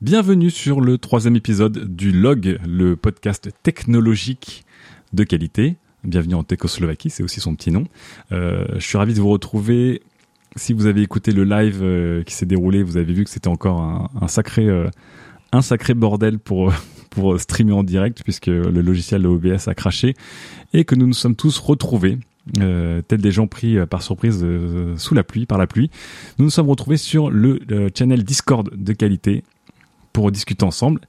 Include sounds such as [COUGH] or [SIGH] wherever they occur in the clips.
Bienvenue sur le troisième épisode du Log, le podcast technologique de qualité. Bienvenue en Tchécoslovaquie, c'est aussi son petit nom. Euh, je suis ravi de vous retrouver. Si vous avez écouté le live euh, qui s'est déroulé, vous avez vu que c'était encore un, sacré, euh, un sacré bordel pour [LAUGHS] pour streamer en direct puisque le logiciel de OBS a craché et que nous nous sommes tous retrouvés euh, tels des gens pris par surprise sous la pluie, par la pluie. Nous nous sommes retrouvés sur le channel Discord de qualité pour discuter ensemble.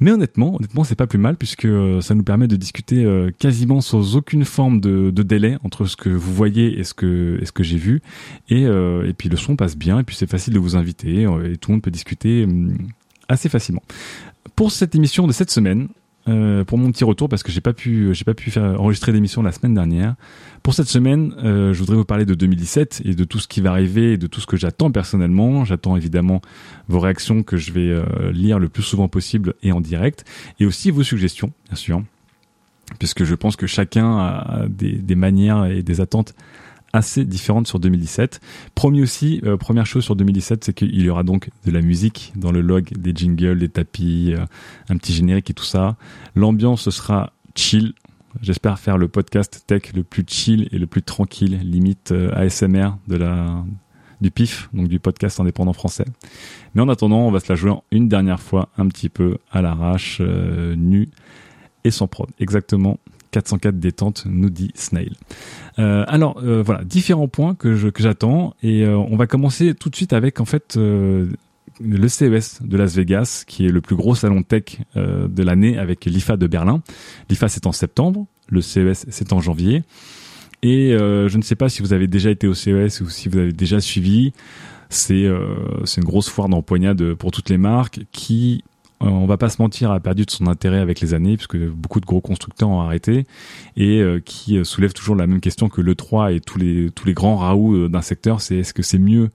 Mais honnêtement, honnêtement, c'est pas plus mal puisque euh, ça nous permet de discuter euh, quasiment sans aucune forme de, délai entre ce que vous voyez et ce que, ce que j'ai vu. Et, euh, et puis le son passe bien et puis c'est facile de vous inviter et tout le monde peut discuter hum, assez facilement. Pour cette émission de cette semaine, euh, pour mon petit retour parce que j'ai pas pu j'ai pas pu faire enregistrer d'émission la semaine dernière. Pour cette semaine, euh, je voudrais vous parler de 2017 et de tout ce qui va arriver et de tout ce que j'attends personnellement. J'attends évidemment vos réactions que je vais euh, lire le plus souvent possible et en direct et aussi vos suggestions, bien sûr, puisque je pense que chacun a des, des manières et des attentes assez différente sur 2017. Promis aussi, euh, première chose sur 2017, c'est qu'il y aura donc de la musique dans le log, des jingles, des tapis, euh, un petit générique et tout ça. L'ambiance sera chill. J'espère faire le podcast tech le plus chill et le plus tranquille, limite euh, ASMR de la du PIF, donc du podcast indépendant français. Mais en attendant, on va se la jouer une dernière fois, un petit peu à l'arrache, nu et sans prod. Exactement 404 détente, nous dit Snail. Euh, alors euh, voilà, différents points que j'attends et euh, on va commencer tout de suite avec en fait le CES de Las Vegas, qui est le plus gros salon tech de l'année avec l'IFA de Berlin. L'IFA c'est en septembre, le CES c'est en janvier. Et je ne sais pas si vous avez déjà été au CES ou si vous avez déjà suivi. C'est une grosse foire d'empoignade pour toutes les marques qui on va pas se mentir, a perdu de son intérêt avec les années, puisque beaucoup de gros constructeurs ont arrêté, et euh, qui euh, soulève toujours la même question que le 3 et tous les tous les grands raouts d'un secteur, c'est est-ce que c'est mieux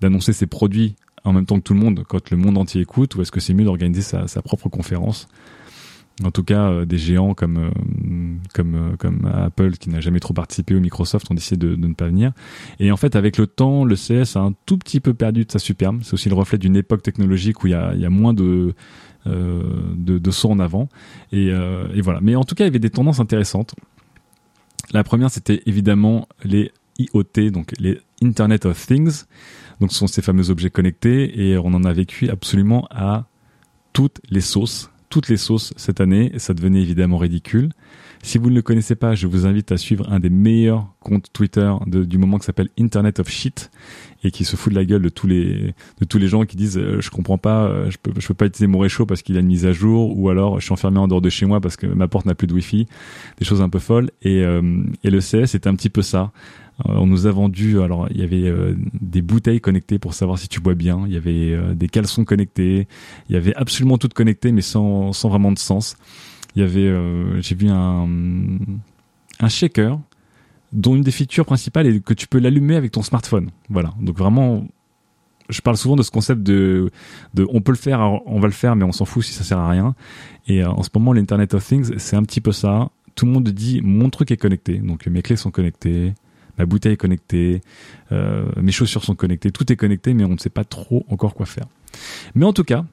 d'annoncer ses produits en même temps que tout le monde quand le monde entier écoute, ou est-ce que c'est mieux d'organiser sa, sa propre conférence? En tout cas, euh, des géants comme euh, comme euh, comme Apple qui n'a jamais trop participé au Microsoft ont décidé de, ne pas venir. Et en fait, avec le temps, le CS a un tout petit peu perdu de sa superbe. C'est aussi le reflet d'une époque technologique où il y a, y a moins de de, sauts en avant. Et, et voilà. Mais en tout cas, il y avait des tendances intéressantes. La première, c'était évidemment les IoT, donc les Internet of Things. Donc, ce sont ces fameux objets connectés et on en a vécu absolument à toutes les sauces toutes les sauces cette année ça devenait évidemment ridicule. Si vous ne le connaissez pas, je vous invite à suivre un des meilleurs comptes Twitter du moment qui s'appelle Internet of Shit et qui se fout de la gueule de tous les de tous les gens qui disent euh, je comprends pas, euh, je peux peux pas utiliser mon réchaud parce qu'il a une mise à jour ou alors je suis enfermé en dehors de chez moi parce que ma porte n'a plus de wifi, des choses un peu folles et euh, et le CS est un petit peu ça. Euh, on nous a vendu, alors il y avait euh, des bouteilles connectées pour savoir si tu bois bien, il y avait euh, des caleçons connectés, il y avait absolument tout connecté mais sans, sans vraiment de sens. Il y avait, j'ai vu un, un shaker dont une des features principales est que tu peux l'allumer avec ton smartphone. Voilà, donc vraiment, je parle souvent de ce concept de on peut le faire, on va le faire, mais on s'en fout si ça sert à rien. Et en ce moment, l'Internet of Things, c'est un petit peu ça. Tout le monde dit mon truc est connecté, donc mes clés sont connectées, ma bouteille est connectée, euh, mes chaussures sont connectées, tout est connecté, mais on ne sait pas trop encore quoi faire. Mais en tout cas,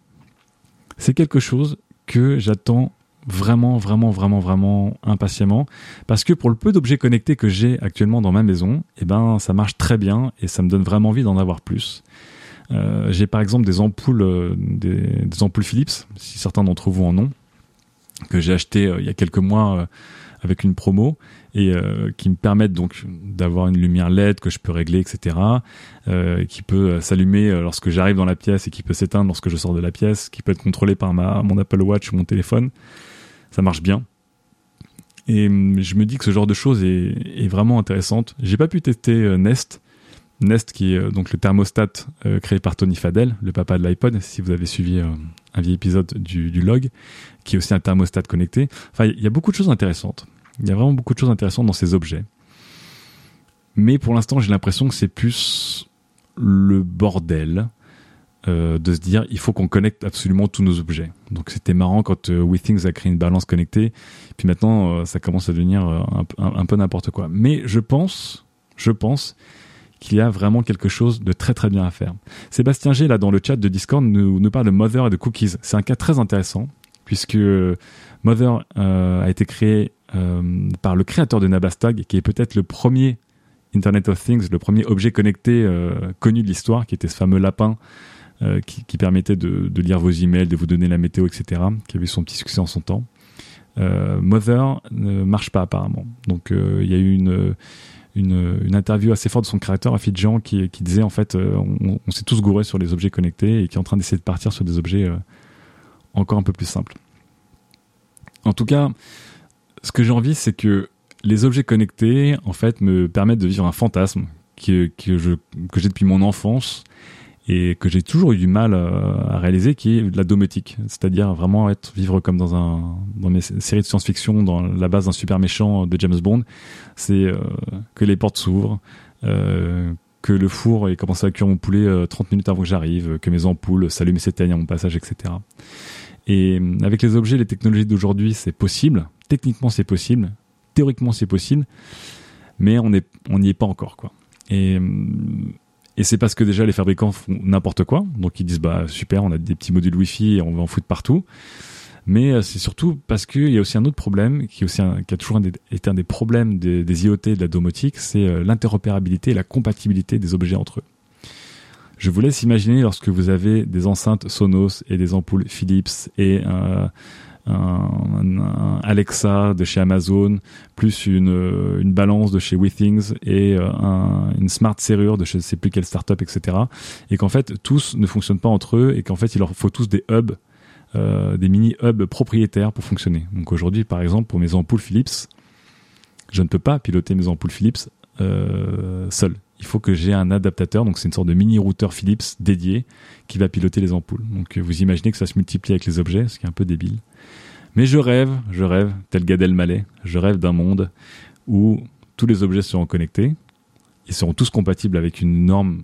c'est quelque chose que j'attends vraiment, vraiment, vraiment, vraiment impatiemment, parce que pour le peu d'objets connectés que j'ai actuellement dans ma maison, eh ben, ça marche très bien et ça me donne vraiment envie d'en avoir plus. Euh, j'ai par exemple des ampoules, euh, des, ampoules Philips, si certains d'entre vous en ont, que j'ai acheté il y a quelques mois avec une promo et euh, qui me permettent donc d'avoir une lumière LED que je peux régler, etc. Euh, qui peut s'allumer euh, lorsque j'arrive dans la pièce et qui peut s'éteindre lorsque je sors de la pièce, qui peut être contrôlé par ma mon Apple Watch ou mon téléphone. Ça marche bien. Et hum, je me dis que ce genre de choses est, est vraiment intéressante. J'ai pas pu tester Nest. Nest qui est donc le thermostat créé par Tony Fadell, le papa de l'iPod, si vous avez suivi un vieil épisode du, du log, qui est aussi un thermostat connecté. Enfin, il y a beaucoup de choses intéressantes. Il y a vraiment beaucoup de choses intéressantes dans ces objets. Mais pour l'instant, j'ai l'impression que c'est plus le bordel euh, de se dire il faut qu'on connecte absolument tous nos objets. Donc c'était marrant quand euh, WeThings a créé une balance connectée. Puis maintenant, euh, ça commence à devenir un, peu n'importe quoi. Mais je pense, je pense qu'il y a vraiment quelque chose de très très bien à faire. Sébastien G, là, dans le chat de Discord, nous, parle de Mother et de Cookies. C'est un cas très intéressant, puisque Mother a été créé par le créateur de Nabastag, qui est peut-être le premier Internet of Things, le premier objet connecté euh, connu de l'histoire, qui était ce fameux lapin qui, permettait de, lire vos emails, de vous donner la météo, etc., qui avait son petit succès en son temps. Mother ne marche pas apparemment. Donc il y a eu une, interview assez forte de son créateur, qui, qui disait en fait on, on s'est tous gourés sur les objets connectés et qui est en train d'essayer de partir sur des objets encore un peu plus simples. En tout cas, ce que j'ai envie, c'est que les objets connectés, en fait, me permettent de vivre un fantasme que, que j'ai depuis mon enfance et que j'ai toujours eu du mal euh, à réaliser, qui est la domotique. C'est-à-dire vraiment être, vivre comme dans un, dans mes séries de science-fiction, dans la base d'un super méchant de James Bond. C'est euh, que les portes s'ouvrent, euh, que le four ait commencé à cuire mon poulet 30 minutes avant que j'arrive, que mes ampoules s'allument et s'éteignent à mon passage, etc. Et euh, avec les objets, les technologies d'aujourd'hui, c'est possible. Techniquement, c'est possible. Théoriquement, c'est possible. Mais on n'y est pas encore, quoi. Et, euh, c'est parce que déjà les fabricants font n'importe quoi. Donc ils disent, bah super, on a des petits modules Wi-Fi et on va en foutre partout. Mais euh, c'est surtout parce qu'il y a aussi un autre problème qui, est aussi qui a toujours été un des problèmes des, des IoT de la domotique, c'est l'interopérabilité et la compatibilité des objets entre eux. Je vous laisse imaginer lorsque vous avez des enceintes Sonos et des ampoules Philips et un, Alexa de chez Amazon, plus une, une balance de chez WeThings et euh, une smart serrure de je ne sais plus quelle startup, etc. Et qu'en fait, tous ne fonctionnent pas entre eux et qu'en fait, il leur faut tous des hubs, euh, des mini hubs propriétaires pour fonctionner. Donc aujourd'hui, par exemple, pour mes ampoules Philips, je ne peux pas piloter mes ampoules Philips euh, seul il faut que j'ai un adaptateur, donc c'est une sorte de mini routeur Philips dédié qui va piloter les ampoules. Donc vous imaginez que ça se multiplie avec les objets, ce qui est un peu débile. Mais je rêve, je rêve, tel Gad Elmaleh, je rêve d'un monde où tous les objets seront connectés, ils seront tous compatibles avec une norme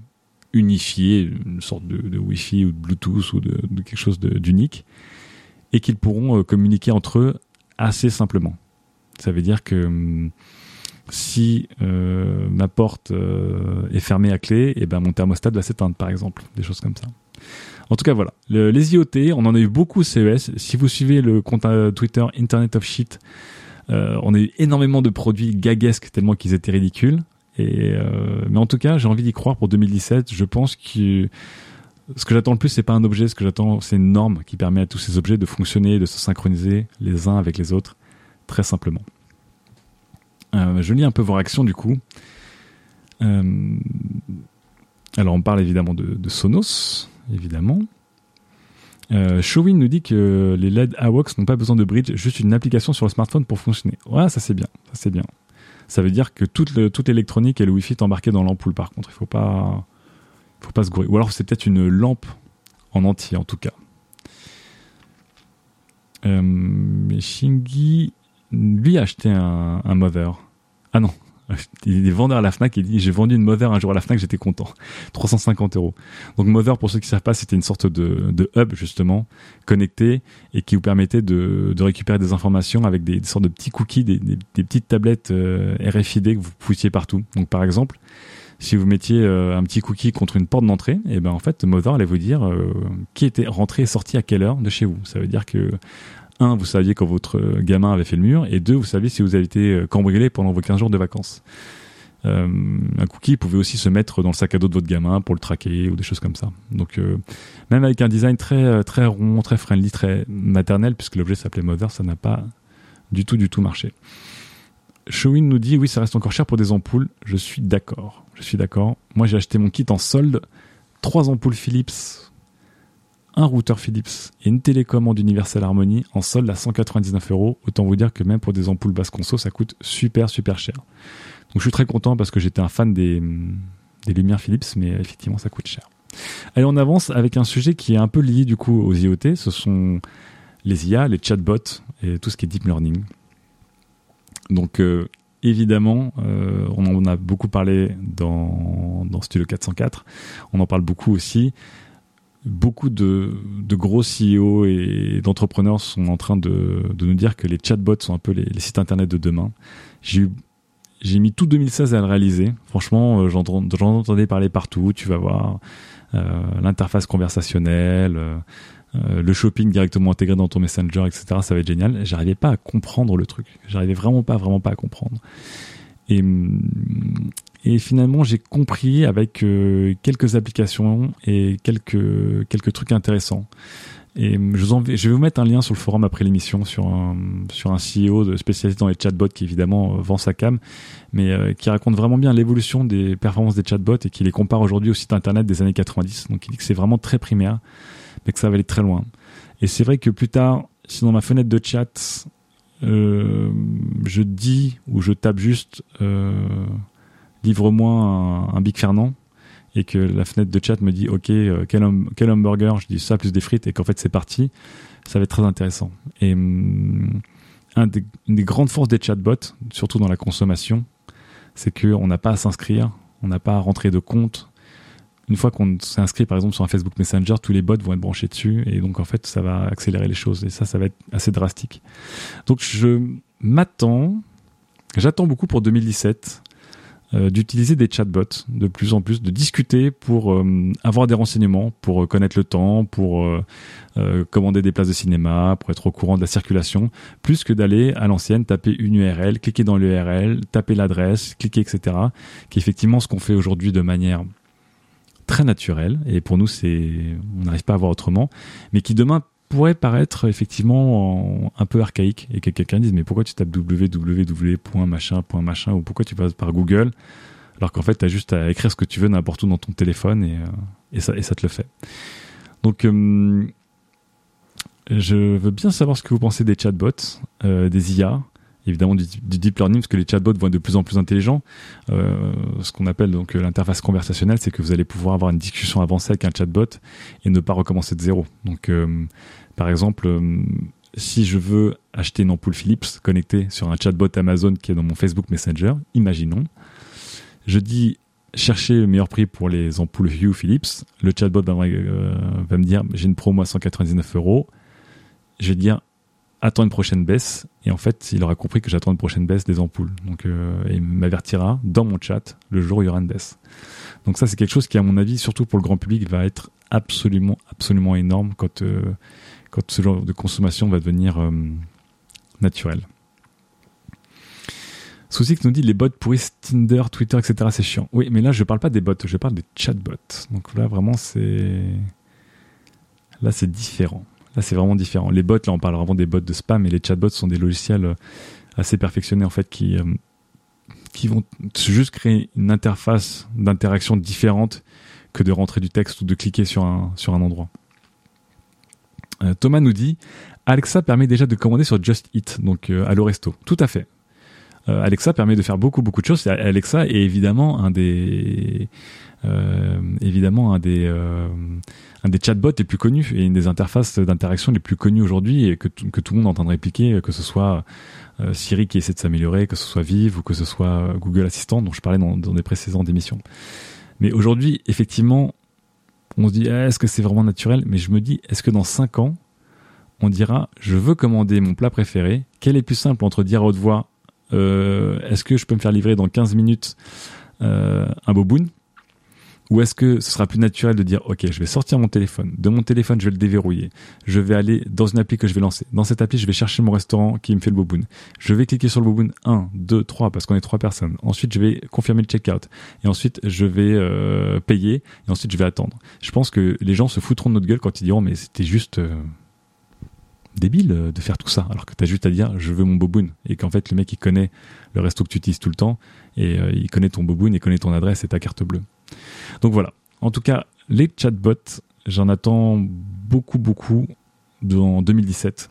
unifiée, une sorte de, Wi-Fi ou de Bluetooth ou de, quelque chose d'unique, et qu'ils pourront euh, communiquer entre eux assez simplement. Ça veut dire que hum, si euh, ma porte euh, est fermée à clé, et eh ben mon thermostat va s'éteindre par exemple, des choses comme ça. En tout cas voilà, les IoT, on en a eu beaucoup CES. Si vous suivez le compte euh, Twitter Internet of Shit, on a eu énormément de produits gaguesques tellement qu'ils étaient ridicules. Et mais en tout cas, j'ai envie d'y croire pour 2017. Je pense que ce que j'attends le plus, c'est pas un objet. Ce que j'attends, c'est une norme qui permet à tous ces objets de fonctionner, de se synchroniser les uns avec les autres, très simplement. Euh, je lis un peu vos réactions du coup. Euh, alors on parle évidemment de, Sonos, évidemment. Euh, Showin nous dit que les LED AWOX n'ont pas besoin de bridge, juste une application sur le smartphone pour fonctionner. Ouais, ça c'est bien, ça c'est bien. Ça veut dire que toute, l'électronique et le Wi-Fi est embarqué dans l'ampoule. Par contre, il faut pas, faut pas se gourer. Ou alors c'est peut-être une lampe en entier, en tout cas. Euh, Shingi lui a acheté un, un Mother. Ah non, il est vendeur à la Fnac et dit j'ai vendu une Mother un jour à la Fnac, j'étais content. [LAUGHS] 350 euros. Donc Mother, pour ceux qui ne savent pas, c'était une sorte de, de, hub justement connecté et qui vous permettait de, de récupérer des informations avec des, sortes de petits cookies, des, des, petites tablettes euh, RFID que vous poussiez partout. Donc par exemple, si vous mettiez euh, un petit cookie contre une porte d'entrée, et eh ben en fait Mother allait vous dire euh, qui était rentré et sorti à quelle heure de chez vous. Ça veut dire que un, vous saviez quand votre gamin avait fait le mur, et deux, vous saviez si vous avez été euh, cambriolé pendant vos 15 jours de vacances. Euh, un cookie pouvait aussi se mettre dans le sac à dos de votre gamin pour le traquer ou des choses comme ça. Donc euh, même avec un design très très rond, très friendly, très maternel, puisque l'objet s'appelait Mother, ça n'a pas du tout du tout marché. Showin nous dit oui, ça reste encore cher pour des ampoules. Je suis d'accord. Je suis d'accord. Moi, j'ai acheté mon kit en solde, trois ampoules Philips un routeur Philips et une télécommande Universal Harmony en solde à 199 euros. Autant vous dire que même pour des ampoules basse conso, ça coûte super super cher. Donc je suis très content parce que j'étais un fan des, des lumières Philips, mais effectivement ça coûte cher. Allez, on avance avec un sujet qui est un peu lié du coup aux IoT. Ce sont les IA, les chatbots et tout ce qui est deep learning. Donc euh, évidemment, euh, on en a beaucoup parlé dans, dans Studio 404. On en parle beaucoup aussi beaucoup de, gros CEO et d'entrepreneurs sont en train de, nous dire que les chatbots sont un peu les, sites internet de demain. J'ai mis tout 2016 à le réaliser. Franchement, j'en entendais parler partout. Tu vas voir l'interface conversationnelle, le shopping directement intégré dans ton Messenger, etc. Ça va être génial. J'arrivais pas à comprendre le truc. J'arrivais vraiment pas, vraiment pas à comprendre. Et, et finalement, j'ai compris avec euh, quelques applications et quelques quelques trucs intéressants. Et je, vous je vais vous mettre un lien sur le forum après l'émission sur un, sur un CEO de spécialisé dans les chatbots qui évidemment euh, vend sa cam, mais euh, qui raconte vraiment bien l'évolution des performances des chatbots et qui les compare aujourd'hui au site internet des années 90. Donc il dit que c'est vraiment très primaire, mais que ça va aller très loin. Et c'est vrai que plus tard, si dans ma fenêtre de chat, euh, je dis ou je tape juste euh, livre-moi un, Big Fernand et que la fenêtre de chat me dit ok euh, quel, quel, hamburger je dis ça plus des frites et qu'en fait c'est parti. Ça va être très intéressant. Et hum, un des, une des grandes forces des chatbots surtout dans la consommation c'est qu'on n'a pas à s'inscrire on n'a pas à rentrer de compte. Une fois qu'on s'inscrit par exemple sur un Facebook Messenger tous les bots vont être branchés dessus et donc en fait ça va accélérer les choses et ça ça va être assez drastique. Donc je m'attends j'attends beaucoup pour 2017 euh, d'utiliser des chatbots de plus en plus, de discuter pour euh, avoir des renseignements, pour connaître le temps, pour euh, commander des places de cinéma, pour être au courant de la circulation, plus que d'aller à l'ancienne taper une URL, cliquer dans l'URL, taper l'adresse, cliquer, etc. Qui est effectivement ce qu'on fait aujourd'hui de manière très naturelle et pour nous c'est on n'arrive pas à voir autrement, mais qui demain pourrait paraître effectivement un peu archaïque et que quelqu'un dise mais pourquoi tu tapes www.machin.machin machin ou pourquoi tu passes par Google alors qu'en fait tu as juste à écrire ce que tu veux n'importe où dans ton téléphone et, euh, et, ça, et ça te le fait. Donc euh, je veux bien savoir ce que vous pensez des chatbots, euh, des IA, évidemment du, deep learning parce que les chatbots vont être de plus en plus intelligents. Euh, ce qu'on appelle donc l'interface conversationnelle, c'est que vous allez pouvoir avoir une discussion avancée avec un chatbot et ne pas recommencer de zéro. Donc euh, par exemple, euh, si je veux acheter une ampoule Philips connectée sur un chatbot Amazon qui est dans mon Facebook Messenger, imaginons, je dis chercher le meilleur prix pour les ampoules Hue Philips. Le chatbot va, euh, va me dire j'ai une promo à 199 euros. Je vais dire attends une prochaine baisse. Et en fait, il aura compris que j'attends une prochaine baisse des ampoules. Donc, euh, il m'avertira dans mon chat le jour où il y aura une baisse. Donc ça, c'est quelque chose qui, à mon avis, surtout pour le grand public, va être absolument, absolument énorme quand quand ce genre de consommation va devenir euh, naturel. Souci que nous dit les bots pourrissent Tinder, Twitter, etc. C'est chiant. Oui, mais là je parle pas des bots, je parle des chatbots. Donc là vraiment c'est là c'est différent. Là c'est vraiment différent. Les bots, là on parle vraiment des bots de spam, et les chatbots sont des logiciels euh, assez perfectionnés en fait qui euh, qui vont juste créer une interface d'interaction différente que de rentrer du texte ou de cliquer sur un sur un endroit. Euh, Thomas nous dit Alexa permet déjà de commander sur Just Eat, donc à l'Oresto. Tout à fait. Euh, Alexa permet de faire beaucoup beaucoup de choses. Alexa est évidemment un des évidemment un des un des chatbots les plus connus et une des interfaces d'interaction les plus connues aujourd'hui et que, que tout le monde est en train de répliquer, que ce soit Siri qui essaie de s'améliorer, que ce soit Vive ou que ce soit Google Assistant dont je parlais dans, dans des précédentes émissions. Mais aujourd'hui, effectivement, on se dit ah, est-ce que c'est vraiment naturel? Mais je me dis est-ce que dans 5 ans, on dira je veux commander mon plat préféré? Quel est plus simple entre dire à haute voix euh, est-ce que je peux me faire livrer dans 15 minutes euh, un boboon? Ou est-ce que ce sera plus naturel de dire, OK, je vais sortir mon téléphone. De mon téléphone, je vais le déverrouiller. Je vais aller dans une appli que je vais lancer. Dans cette appli, je vais chercher mon restaurant qui me fait le boboon. Je vais cliquer sur le boboon 1, 2, 3, parce qu'on est trois personnes. Ensuite, je vais confirmer le checkout. Et ensuite, je vais euh, payer. Et ensuite, je vais attendre. Je pense que les gens se foutront de notre gueule quand ils diront, mais c'était juste... Euh, débile euh, de faire tout ça alors que tu as juste à dire je veux mon boboon et qu'en fait le mec il connaît le resto que tu utilises tout le temps et il connaît ton boboon il connaît ton adresse et ta carte bleue. Donc voilà. En tout cas, les chatbots, j'en attends beaucoup, beaucoup en 2017.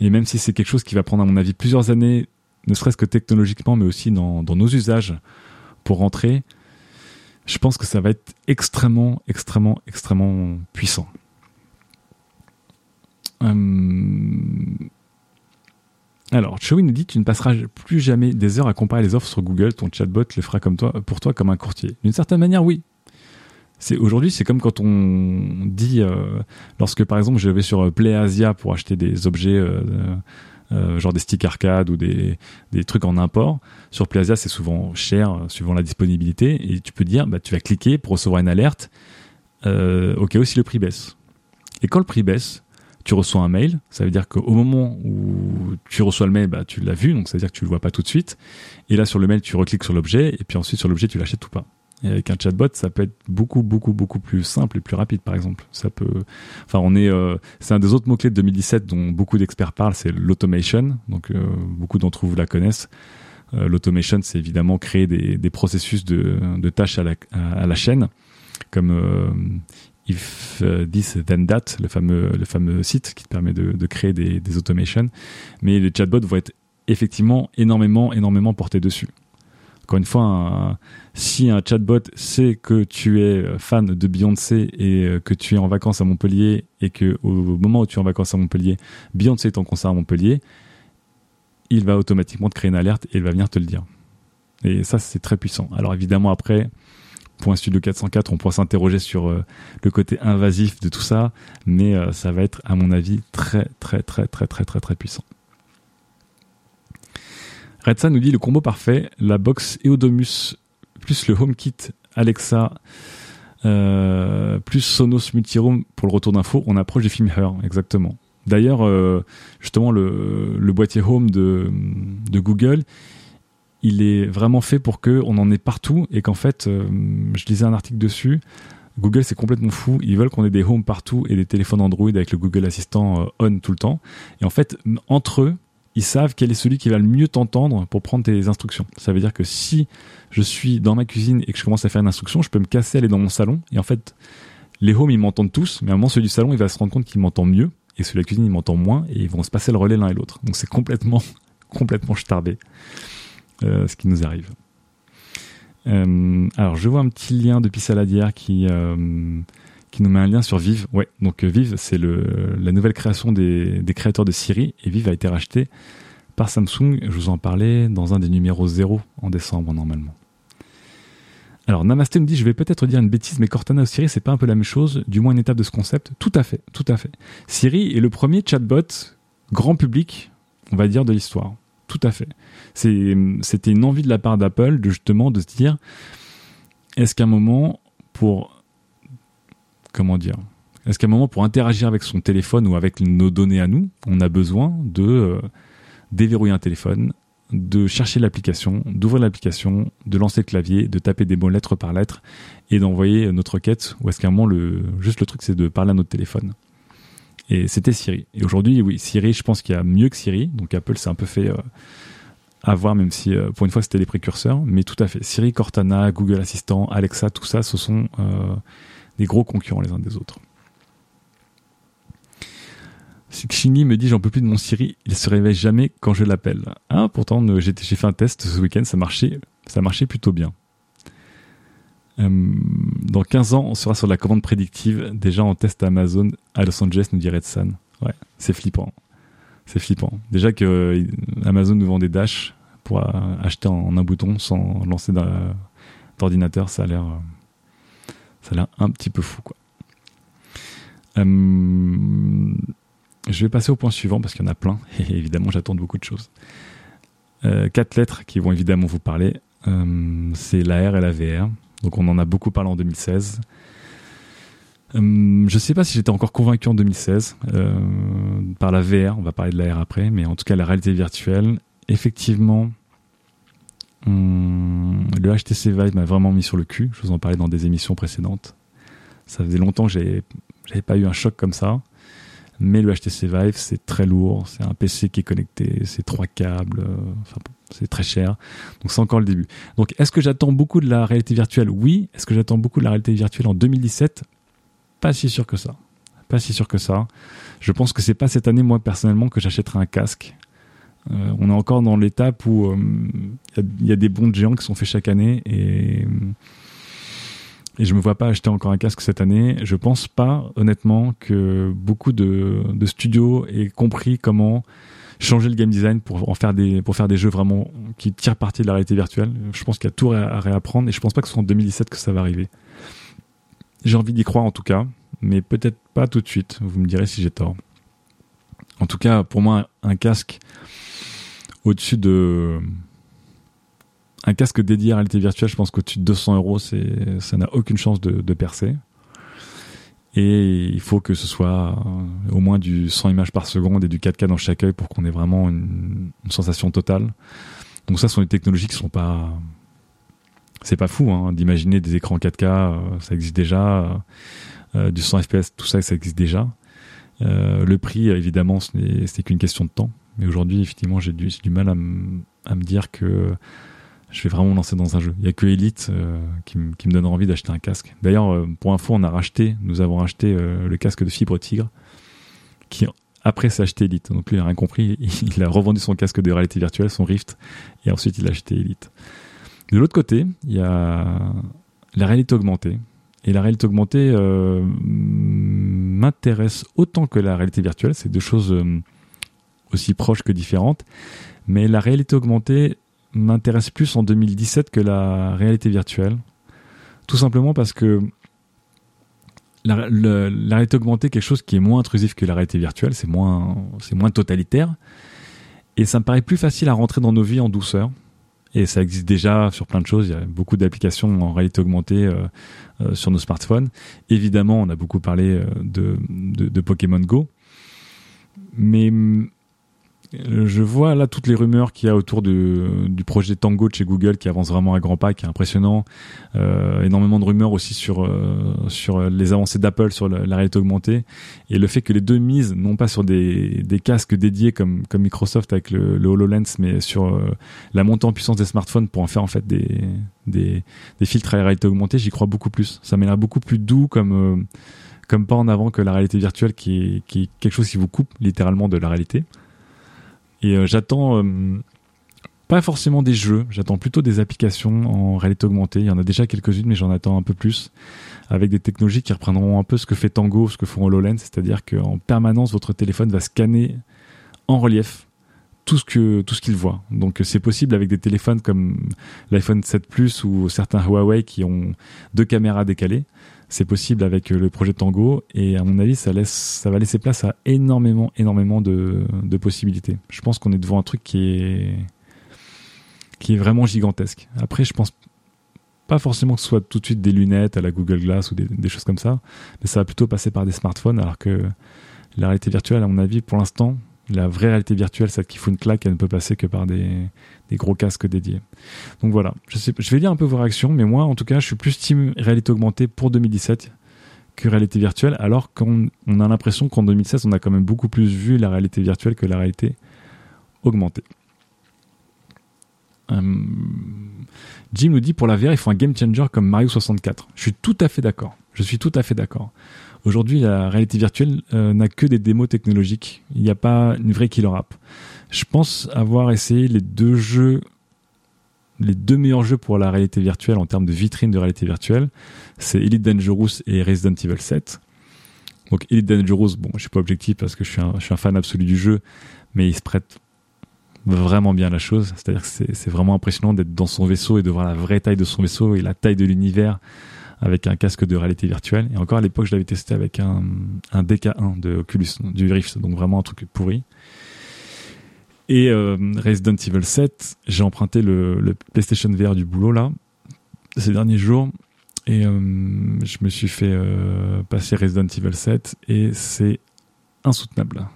Et même si c'est quelque chose qui va prendre, à mon avis, plusieurs années, ne serait-ce que technologiquement, mais aussi dans, nos usages pour rentrer, je pense que ça va être extrêmement, extrêmement, extrêmement puissant. Hum, alors, Chowin nous dit tu ne passeras plus jamais des heures à comparer les offres sur Google. Ton chatbot le fera comme toi, pour toi comme un courtier. D'une certaine manière, oui. Aujourd'hui, c'est comme quand on dit, euh, lorsque par exemple je vais sur euh, PlayAsia pour acheter des objets euh, euh, genre des sticks arcade ou des, des trucs en import. Sur Plaza, c'est souvent cher, suivant la disponibilité, et tu peux dire, bah, tu vas cliquer pour recevoir une alerte, euh, au cas où si le prix baisse. Et quand le prix baisse, tu reçois un mail, ça veut dire qu'au moment où tu reçois le mail, bah, tu l'as vu, donc ça veut dire que tu le vois pas tout de suite. Et là, sur le mail, tu recliques sur l'objet, et puis ensuite, sur l'objet, tu l'achètes ou pas. Et avec un chatbot, ça peut être beaucoup, beaucoup, beaucoup plus simple et plus rapide, par exemple. Ça peut, enfin, on est, euh, c'est un des autres mots-clés de 2017 dont beaucoup d'experts parlent, c'est l'automation. Donc, euh, beaucoup d'entre vous la connaissent. Euh, l'automation, c'est évidemment créer des, processus de, tâches à la, à, la chaîne, comme if this then that, le fameux, le fameux site qui te permet de, de créer des, des automations. Mais les chatbots vont être effectivement énormément, énormément portés dessus. Encore une fois, si un chatbot sait que tu es fan de Beyoncé et euh, que tu es en vacances à Montpellier et que au moment où tu es en vacances à Montpellier, Beyoncé est en concert à Montpellier, il va automatiquement te créer une alerte et il va venir te le dire. Et ça, c'est très puissant. Alors évidemment, après, point Studio 404, on pourra s'interroger sur euh, le côté invasif de tout ça, mais euh, ça va être, à mon avis, très, très, très, très, très, très, très puissant. Redsa nous dit le combo parfait, la box Eodomus plus le HomeKit Alexa euh, plus Sonos Multiroom pour le retour d'infos, on approche du film Her, exactement. D'ailleurs, justement, le, boîtier Home de, Google, il est vraiment fait pour que on en ait partout et qu'en fait, euh, je lisais un article dessus. Google, c'est complètement fou. Ils veulent qu'on ait des Home partout et des téléphones Android avec le Google Assistant euh, on tout le temps. Et en fait, entre eux, ils savent quel est celui qui va le mieux t'entendre pour prendre tes instructions. Ça veut dire que si je suis dans ma cuisine et que je commence à faire une instruction, je peux me casser, aller dans mon salon. Et en fait, les homes, ils m'entendent tous, mais à un moment, celui du salon, il va se rendre compte qu'il m'entend mieux. Et celui de la cuisine, il m'entend moins. Et ils vont se passer le relais l'un et l'autre. Donc c'est complètement, [LAUGHS] complètement starbé ce qui nous arrive. Euh, alors, je vois un petit lien depuis Saladière qui... Euh, qui nous met un lien sur Vive. Ouais, donc euh, Vive, c'est la nouvelle création des, des, créateurs de Siri et Vive a été racheté par Samsung. Je vous en parlais dans un des numéros 0 en décembre normalement. Alors Namasté me dit je vais peut-être dire une bêtise mais Cortana ou Siri c'est pas un peu la même chose, du moins une étape de ce concept. Tout à fait, tout à fait. Siri est le premier chatbot grand public, on va dire de l'histoire. Tout à fait. C'était une envie de la part d'Apple de justement de se dire est-ce qu'à un moment pour comment dire Est-ce qu'à un moment, pour interagir avec son téléphone ou avec nos données à nous, on a besoin de euh, déverrouiller un téléphone, de chercher l'application, d'ouvrir l'application, de lancer le clavier, de taper des mots lettre par lettre et d'envoyer notre requête Ou est-ce qu'à un moment, le, juste le truc, c'est de parler à notre téléphone Et c'était Siri. Et aujourd'hui, oui, Siri, je pense qu'il y a mieux que Siri. Donc Apple s'est un peu fait... Euh, avoir, même si euh, pour une fois c'était les précurseurs, mais tout à fait. Siri, Cortana, Google Assistant, Alexa, tout ça, ce sont des gros concurrents les uns des autres. Xingyi me dit j'en peux plus de mon Siri, il se réveille jamais quand je l'appelle. Ah, pourtant j'ai fait un test ce week-end, ça marchait, ça marchait plutôt bien. Euh, dans 15 ans, on sera sur la commande prédictive, déjà en test Amazon à Los Angeles, nous dirait San. Ouais, c'est flippant. C'est flippant. Déjà que euh, Amazon nous vend des Dash pour euh, acheter en, un bouton sans lancer d'ordinateur, ça a l'air ça a l'air un petit peu fou. Euh, je vais passer au point suivant parce qu'il y en a plein [LAUGHS] et évidemment j'attends beaucoup de choses. Euh, quatre lettres qui vont évidemment vous parler. Euh, c'est l'AR et la VR. Donc on en a beaucoup parlé en 2016. Je ne sais pas si j'étais encore convaincu en 2016 par la VR. On va parler de l'AR après, mais en tout cas la réalité virtuelle. Effectivement, Hum, le HTC Vive m'a vraiment mis sur le cul. Je vous en parlais dans des émissions précédentes. Ça faisait longtemps que j'avais pas eu un choc comme ça. Mais le HTC Vive, c'est très lourd. C'est un PC qui est connecté. C'est trois câbles. Euh, c'est très cher. Donc c'est encore le début. Donc est-ce que j'attends beaucoup de la réalité virtuelle? Oui. Est-ce que j'attends beaucoup de la réalité virtuelle en 2017 Pas si sûr que ça. Pas si sûr que ça. Je pense que c'est pas cette année, moi personnellement, que j'achèterai un casque. Euh, on est encore dans l'étape où il euh, y, a des bons géants qui sont faits chaque année et, et je me vois pas acheter encore un casque cette année. Je pense pas, honnêtement, que beaucoup de, studios aient compris comment changer le game design pour en faire des pour faire des jeux vraiment qui tirent parti de la réalité virtuelle. Je pense qu'il y a tout à réapprendre et je pense pas que ce soit en 2017 que ça va arriver. J'ai envie d'y croire en tout cas, mais peut-être pas tout de suite. Vous me direz si j'ai tort. En tout cas, pour moi, un casque au-dessus de un casque dédié à réalité virtuelle, je pense qu'au-dessus de 200 euros, ça n'a aucune chance de, percer. Et il faut que ce soit euh, au moins du 100 images par seconde et du 4K dans chaque œil pour qu'on ait vraiment une, une, sensation totale. Donc ça, ce sont des technologies qui sont pas, c'est pas fou hein, d'imaginer des écrans 4K, euh, ça existe déjà, euh, du 100 FPS, tout ça, ça existe déjà. Euh, le prix, évidemment, c'est qu'une question de temps. Mais aujourd'hui, effectivement, j'ai du, mal à, me dire que je vais vraiment me lancer dans un jeu. Il y a que Elite euh, qui, me donne envie d'acheter un casque. D'ailleurs, euh, pour info, on a racheté, nous avons racheté euh, le casque de fibre Tigre, qui après s'est acheté Elite. Donc lui, il a rien compris. [LAUGHS] Il a revendu son casque de réalité virtuelle, son Rift, et ensuite il a acheté Elite. De l'autre côté, il y a la réalité augmentée. Et la réalité augmentée euh, m'intéresse autant que la réalité virtuelle. C'est deux choses euh, aussi proches que différentes. Mais la réalité augmentée m'intéresse plus en 2017 que la réalité virtuelle. Tout simplement parce que la, réalité augmentée est quelque chose qui est moins intrusif que la réalité virtuelle. C'est moins totalitaire. Et ça me paraît plus facile à rentrer dans nos vies en douceur. Et ça existe déjà sur plein de choses. Il y a beaucoup d'applications en réalité augmentée euh, euh, sur nos smartphones. Évidemment, on a beaucoup parlé euh, de, de, de Pokémon Go. Mais je vois là toutes les rumeurs qu'il y a autour du projet Tango de chez Google qui avance vraiment à grands pas, qui est impressionnant. Euh, énormément de rumeurs aussi sur euh, sur les avancées d'Apple sur la, réalité augmentée et le fait que les deux misent non pas sur des, des casques dédiés comme comme Microsoft avec le, le HoloLens, mais sur euh, la montée en puissance des smartphones pour en faire en fait des des, des filtres à la réalité augmentée, j'y crois beaucoup plus. Ça m'a l'air beaucoup plus doux comme euh, comme pas en avant que la réalité virtuelle qui est, qui est quelque chose qui vous coupe littéralement de la réalité. Et euh, j'attends euh, pas forcément des jeux, j'attends plutôt des applications en réalité augmentée. Il y en a déjà quelques-unes, mais j'en attends un peu plus. Avec des technologies qui reprendront un peu ce que fait Tango, ce que font HoloLens, c'est-à-dire qu'en permanence, votre téléphone va scanner en relief tout ce tout ce qu'il voit. Donc c'est possible avec des téléphones comme l'iPhone 7 Plus ou certains Huawei qui ont deux caméras décalées. C'est possible avec le projet Tango et à mon avis ça laisse ça va laisser place à énormément énormément de, de possibilités. Je pense qu'on est devant un truc qui est qui est vraiment gigantesque. Après je pense pas forcément que ce soit tout de suite des lunettes à la Google Glass ou des, des choses comme ça, mais ça va plutôt passer par des smartphones alors que la réalité virtuelle à mon avis pour l'instant la vraie réalité virtuelle, celle qui fout une claque, elle ne peut passer que par des, gros casques dédiés. Donc voilà, je, vais lire un peu vos réactions, mais moi, en tout cas, je suis plus team réalité augmentée pour 2017 que réalité virtuelle, alors qu'on on a l'impression qu'en 2016, on a quand même beaucoup plus vu la réalité virtuelle que la réalité augmentée. Hum, Jim nous dit pour la VR, il faut un game changer comme Mario 64. Je suis tout à fait d'accord. Je suis tout à fait d'accord. Aujourd'hui, la réalité virtuelle euh, n'a que des démos technologiques. Il n'y a pas une vraie killer app. Je pense avoir essayé les deux jeux, les deux meilleurs jeux pour la réalité virtuelle en termes de vitrine de réalité virtuelle. C'est Elite Dangerous et Resident Evil 7. Donc Elite Dangerous, bon, je suis pas objectif parce que je suis un, je suis un fan absolu du jeu, mais il se prête vraiment bien la chose. C'est-à-dire que c'est vraiment impressionnant d'être dans son vaisseau et de voir la vraie taille de son vaisseau et la taille de l'univers avec un casque de réalité virtuelle. Et encore à l'époque, je l'avais testé avec un, un DK1 de Oculus, du Rift, donc vraiment un truc pourri. Et euh, Resident Evil 7, j'ai emprunté le, PlayStation VR du boulot là, ces derniers jours, et euh, je me suis fait euh, passer Resident Evil 7, et c'est insoutenable.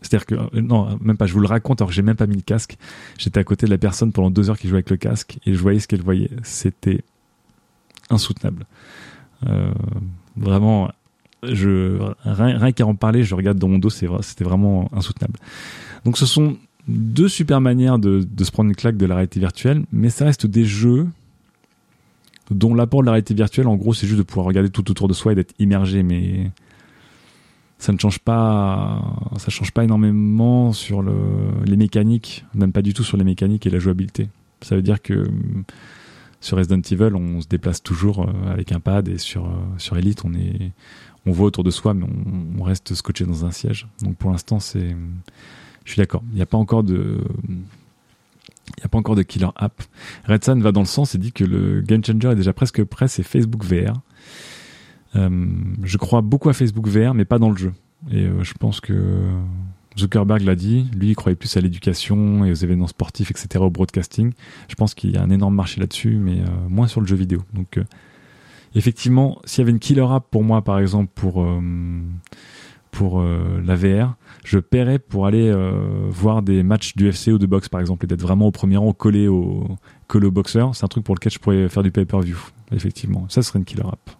C'est-à-dire que, non, même pas, je vous le raconte alors que j'ai même pas mis le casque. J'étais à côté de la personne pendant deux heures qui jouait avec le casque, et je voyais ce qu'elle voyait. C'était insoutenable. Euh, vraiment, je, rien, rien qu'à en parler, je regarde dans mon dos, c'était vraiment insoutenable. Donc ce sont deux super manières de, se prendre une claque de la réalité virtuelle, mais ça reste des jeux dont l'apport de la réalité virtuelle, en gros, c'est juste de pouvoir regarder tout autour de soi et d'être immergé, mais ça ne change pas, ça change pas énormément sur le, les mécaniques, même pas du tout sur les mécaniques et la jouabilité. Ça veut dire que sur Resident Evil, on se déplace toujours avec un pad et sur sur Elite, on est voit autour de soi, mais on, reste scotché dans un siège. Donc pour l'instant, c'est je suis d'accord. Il n'y a pas encore de il n'y a pas encore de killer app. Red Sun va dans le sens et dit que le game changer est déjà presque prêt, c'est Facebook VR. Euh, je crois beaucoup à Facebook VR, mais pas dans le jeu. Et euh, je pense que Zuckerberg l'a dit, lui il croyait plus à l'éducation et aux événements sportifs, etc., au broadcasting. Je pense qu'il y a un énorme marché là-dessus, mais euh, moins sur le jeu vidéo. Donc euh, effectivement, s'il y avait une killer app pour moi, par exemple, pour euh, la VR, je paierais pour aller voir des matchs du FC ou de boxe, par exemple, et d'être vraiment au premier rang, collé au collé boxeur. C'est un truc pour lequel je pourrais faire du pay-per-view. Effectivement, ça serait une killer app.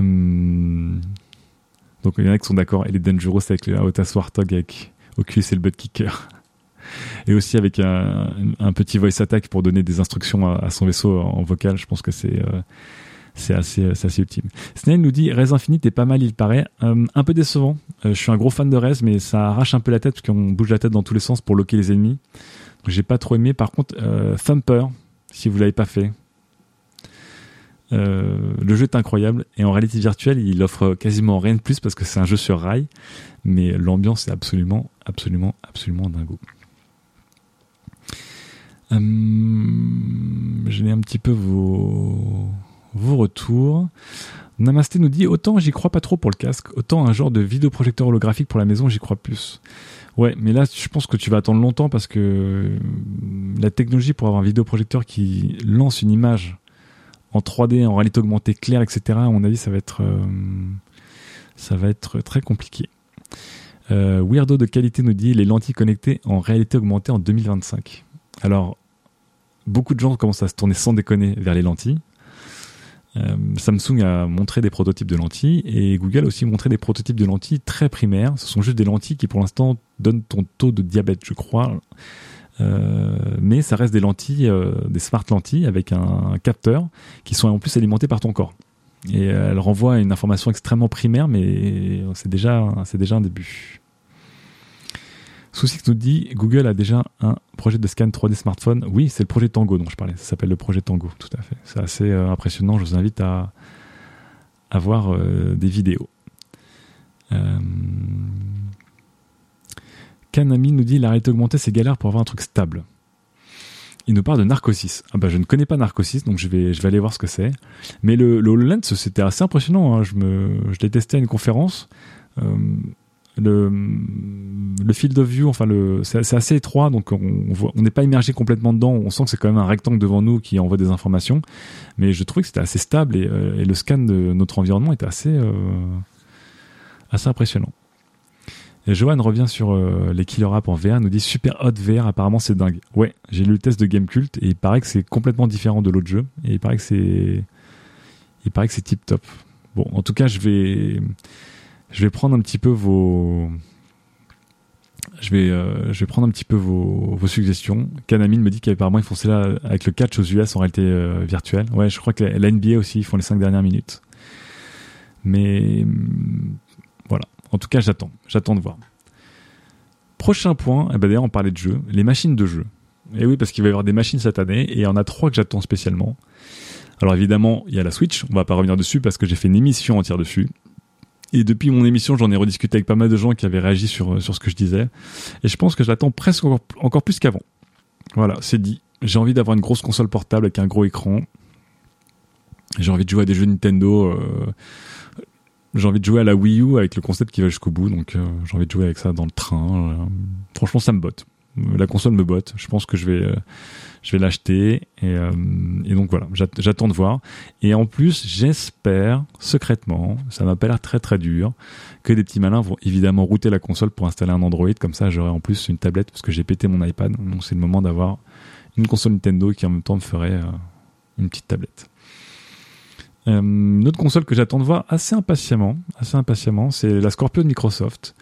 Hum, donc il y en a qui sont d'accord. Et les Dangerous avec le Otas Warthog avec Oculus et le butt kicker. [LAUGHS] Et aussi avec un, petit voice attack pour donner des instructions à, son vaisseau en vocal. Je pense que c'est euh, assez, assez ultime. Snail nous dit Rez Infinite est pas mal, il paraît. Euh, un peu décevant. Euh, je suis un gros fan de Rez, mais ça arrache un peu la tête parce qu'on bouge la tête dans tous les sens pour loquer les ennemis. J'ai pas trop aimé. Par contre, Thumper, si vous l'avez pas fait, euh, le jeu est incroyable et en réalité virtuelle, il offre quasiment rien de plus parce que c'est un jeu sur rail, mais l'ambiance est absolument, absolument, absolument dingo. Hum, J'ai un petit peu vos, vos retours. Namasté nous dit autant j'y crois pas trop pour le casque, autant un genre de vidéoprojecteur holographique pour la maison j'y crois plus. Ouais, mais là je pense que tu vas attendre longtemps parce que la technologie pour avoir un vidéoprojecteur qui lance une image en 3D, en réalité augmentée claire, etc. À mon avis, ça va être, euh, très compliqué. Euh, Weirdo de qualité nous dit les lentilles connectées en réalité augmentée en 2025. Alors, beaucoup de gens commencent à se tourner sans déconner vers les lentilles. Euh, Samsung a montré des prototypes de lentilles et Google a aussi montré des prototypes de lentilles très primaires. Ce sont juste des lentilles qui pour l'instant donnent ton taux de diabète, je crois. Euh, mais ça reste des lentilles, euh, des smart lentilles avec un, capteur qui sont en plus alimentés par ton corps. Et elle renvoie une information extrêmement primaire, mais c'est déjà, déjà un début. Souci nous dit Google a déjà un projet de scan 3D smartphone. Oui, c'est le projet Tango dont je parlais. Ça s'appelle le projet Tango, tout à fait. C'est assez euh, impressionnant. Je vous invite à, à voir des vidéos. Euh, Kanami nous dit la réalité augmentée c'est galère pour avoir un truc stable. Il nous parle de Narcosis. Ah bah je ne connais pas Narcosis donc je vais je vais aller voir ce que c'est. Mais le, le HoloLens c'était assez impressionnant. Hein. Je me je l'ai testé à une conférence. Euh, le, le field of view, enfin le, c'est assez étroit, donc on n'est pas immergé complètement dedans. On sent que c'est quand même un rectangle devant nous qui envoie des informations, mais je trouvais que c'était assez stable et, euh, le scan de notre environnement était assez euh, assez impressionnant. Et Johan revient sur euh, les killer apps en VR, nous dit super hot VR, apparemment c'est dingue. Ouais, j'ai lu le test de Gamecult et il paraît que c'est complètement différent de l'autre jeu et il paraît que c'est il paraît que c'est tip top. Bon, en tout cas, je vais je vais prendre un petit peu vos je vais euh, je vais prendre un petit peu vos, suggestions. Kanamine me dit qu'apparemment ils font cela avec le catch aux US en réalité euh, virtuelle. Ouais, je crois que la, la NBA aussi ils font les cinq dernières minutes. Mais. En tout cas, j'attends. J'attends de voir. Prochain point, eh ben d'ailleurs, on parlait de jeux, les machines de jeu. Et oui, parce qu'il va y avoir des machines cette année, et il y en a trois que j'attends spécialement. Alors évidemment, il y a la Switch, on va pas revenir dessus parce que j'ai fait une émission entière dessus. Et depuis mon émission, j'en ai rediscuté avec pas mal de gens qui avaient réagi sur, sur ce que je disais. Et je pense que je l'attends presque encore, encore plus qu'avant. Voilà, c'est dit. J'ai envie d'avoir une grosse console portable avec un gros écran. J'ai envie de jouer à des jeux Nintendo. Euh, j'ai envie de jouer à la Wii U avec le concept qui va jusqu'au bout, donc euh, j'ai envie de jouer avec ça dans le train. Euh, franchement, ça me botte. La console me botte. Je pense que je vais, euh, je vais l'acheter et, et, donc voilà, j'attends de voir. Et en plus, j'espère secrètement, ça m'a pas l'air très très dur, que des petits malins vont évidemment router la console pour installer un Android. Comme ça, j'aurai en plus une tablette parce que j'ai pété mon iPad. Donc c'est le moment d'avoir une console Nintendo qui en même temps me ferait une petite tablette. Euh, une autre console que j'attends de voir assez impatiemment, assez impatiemment, c'est la Scorpio de Microsoft.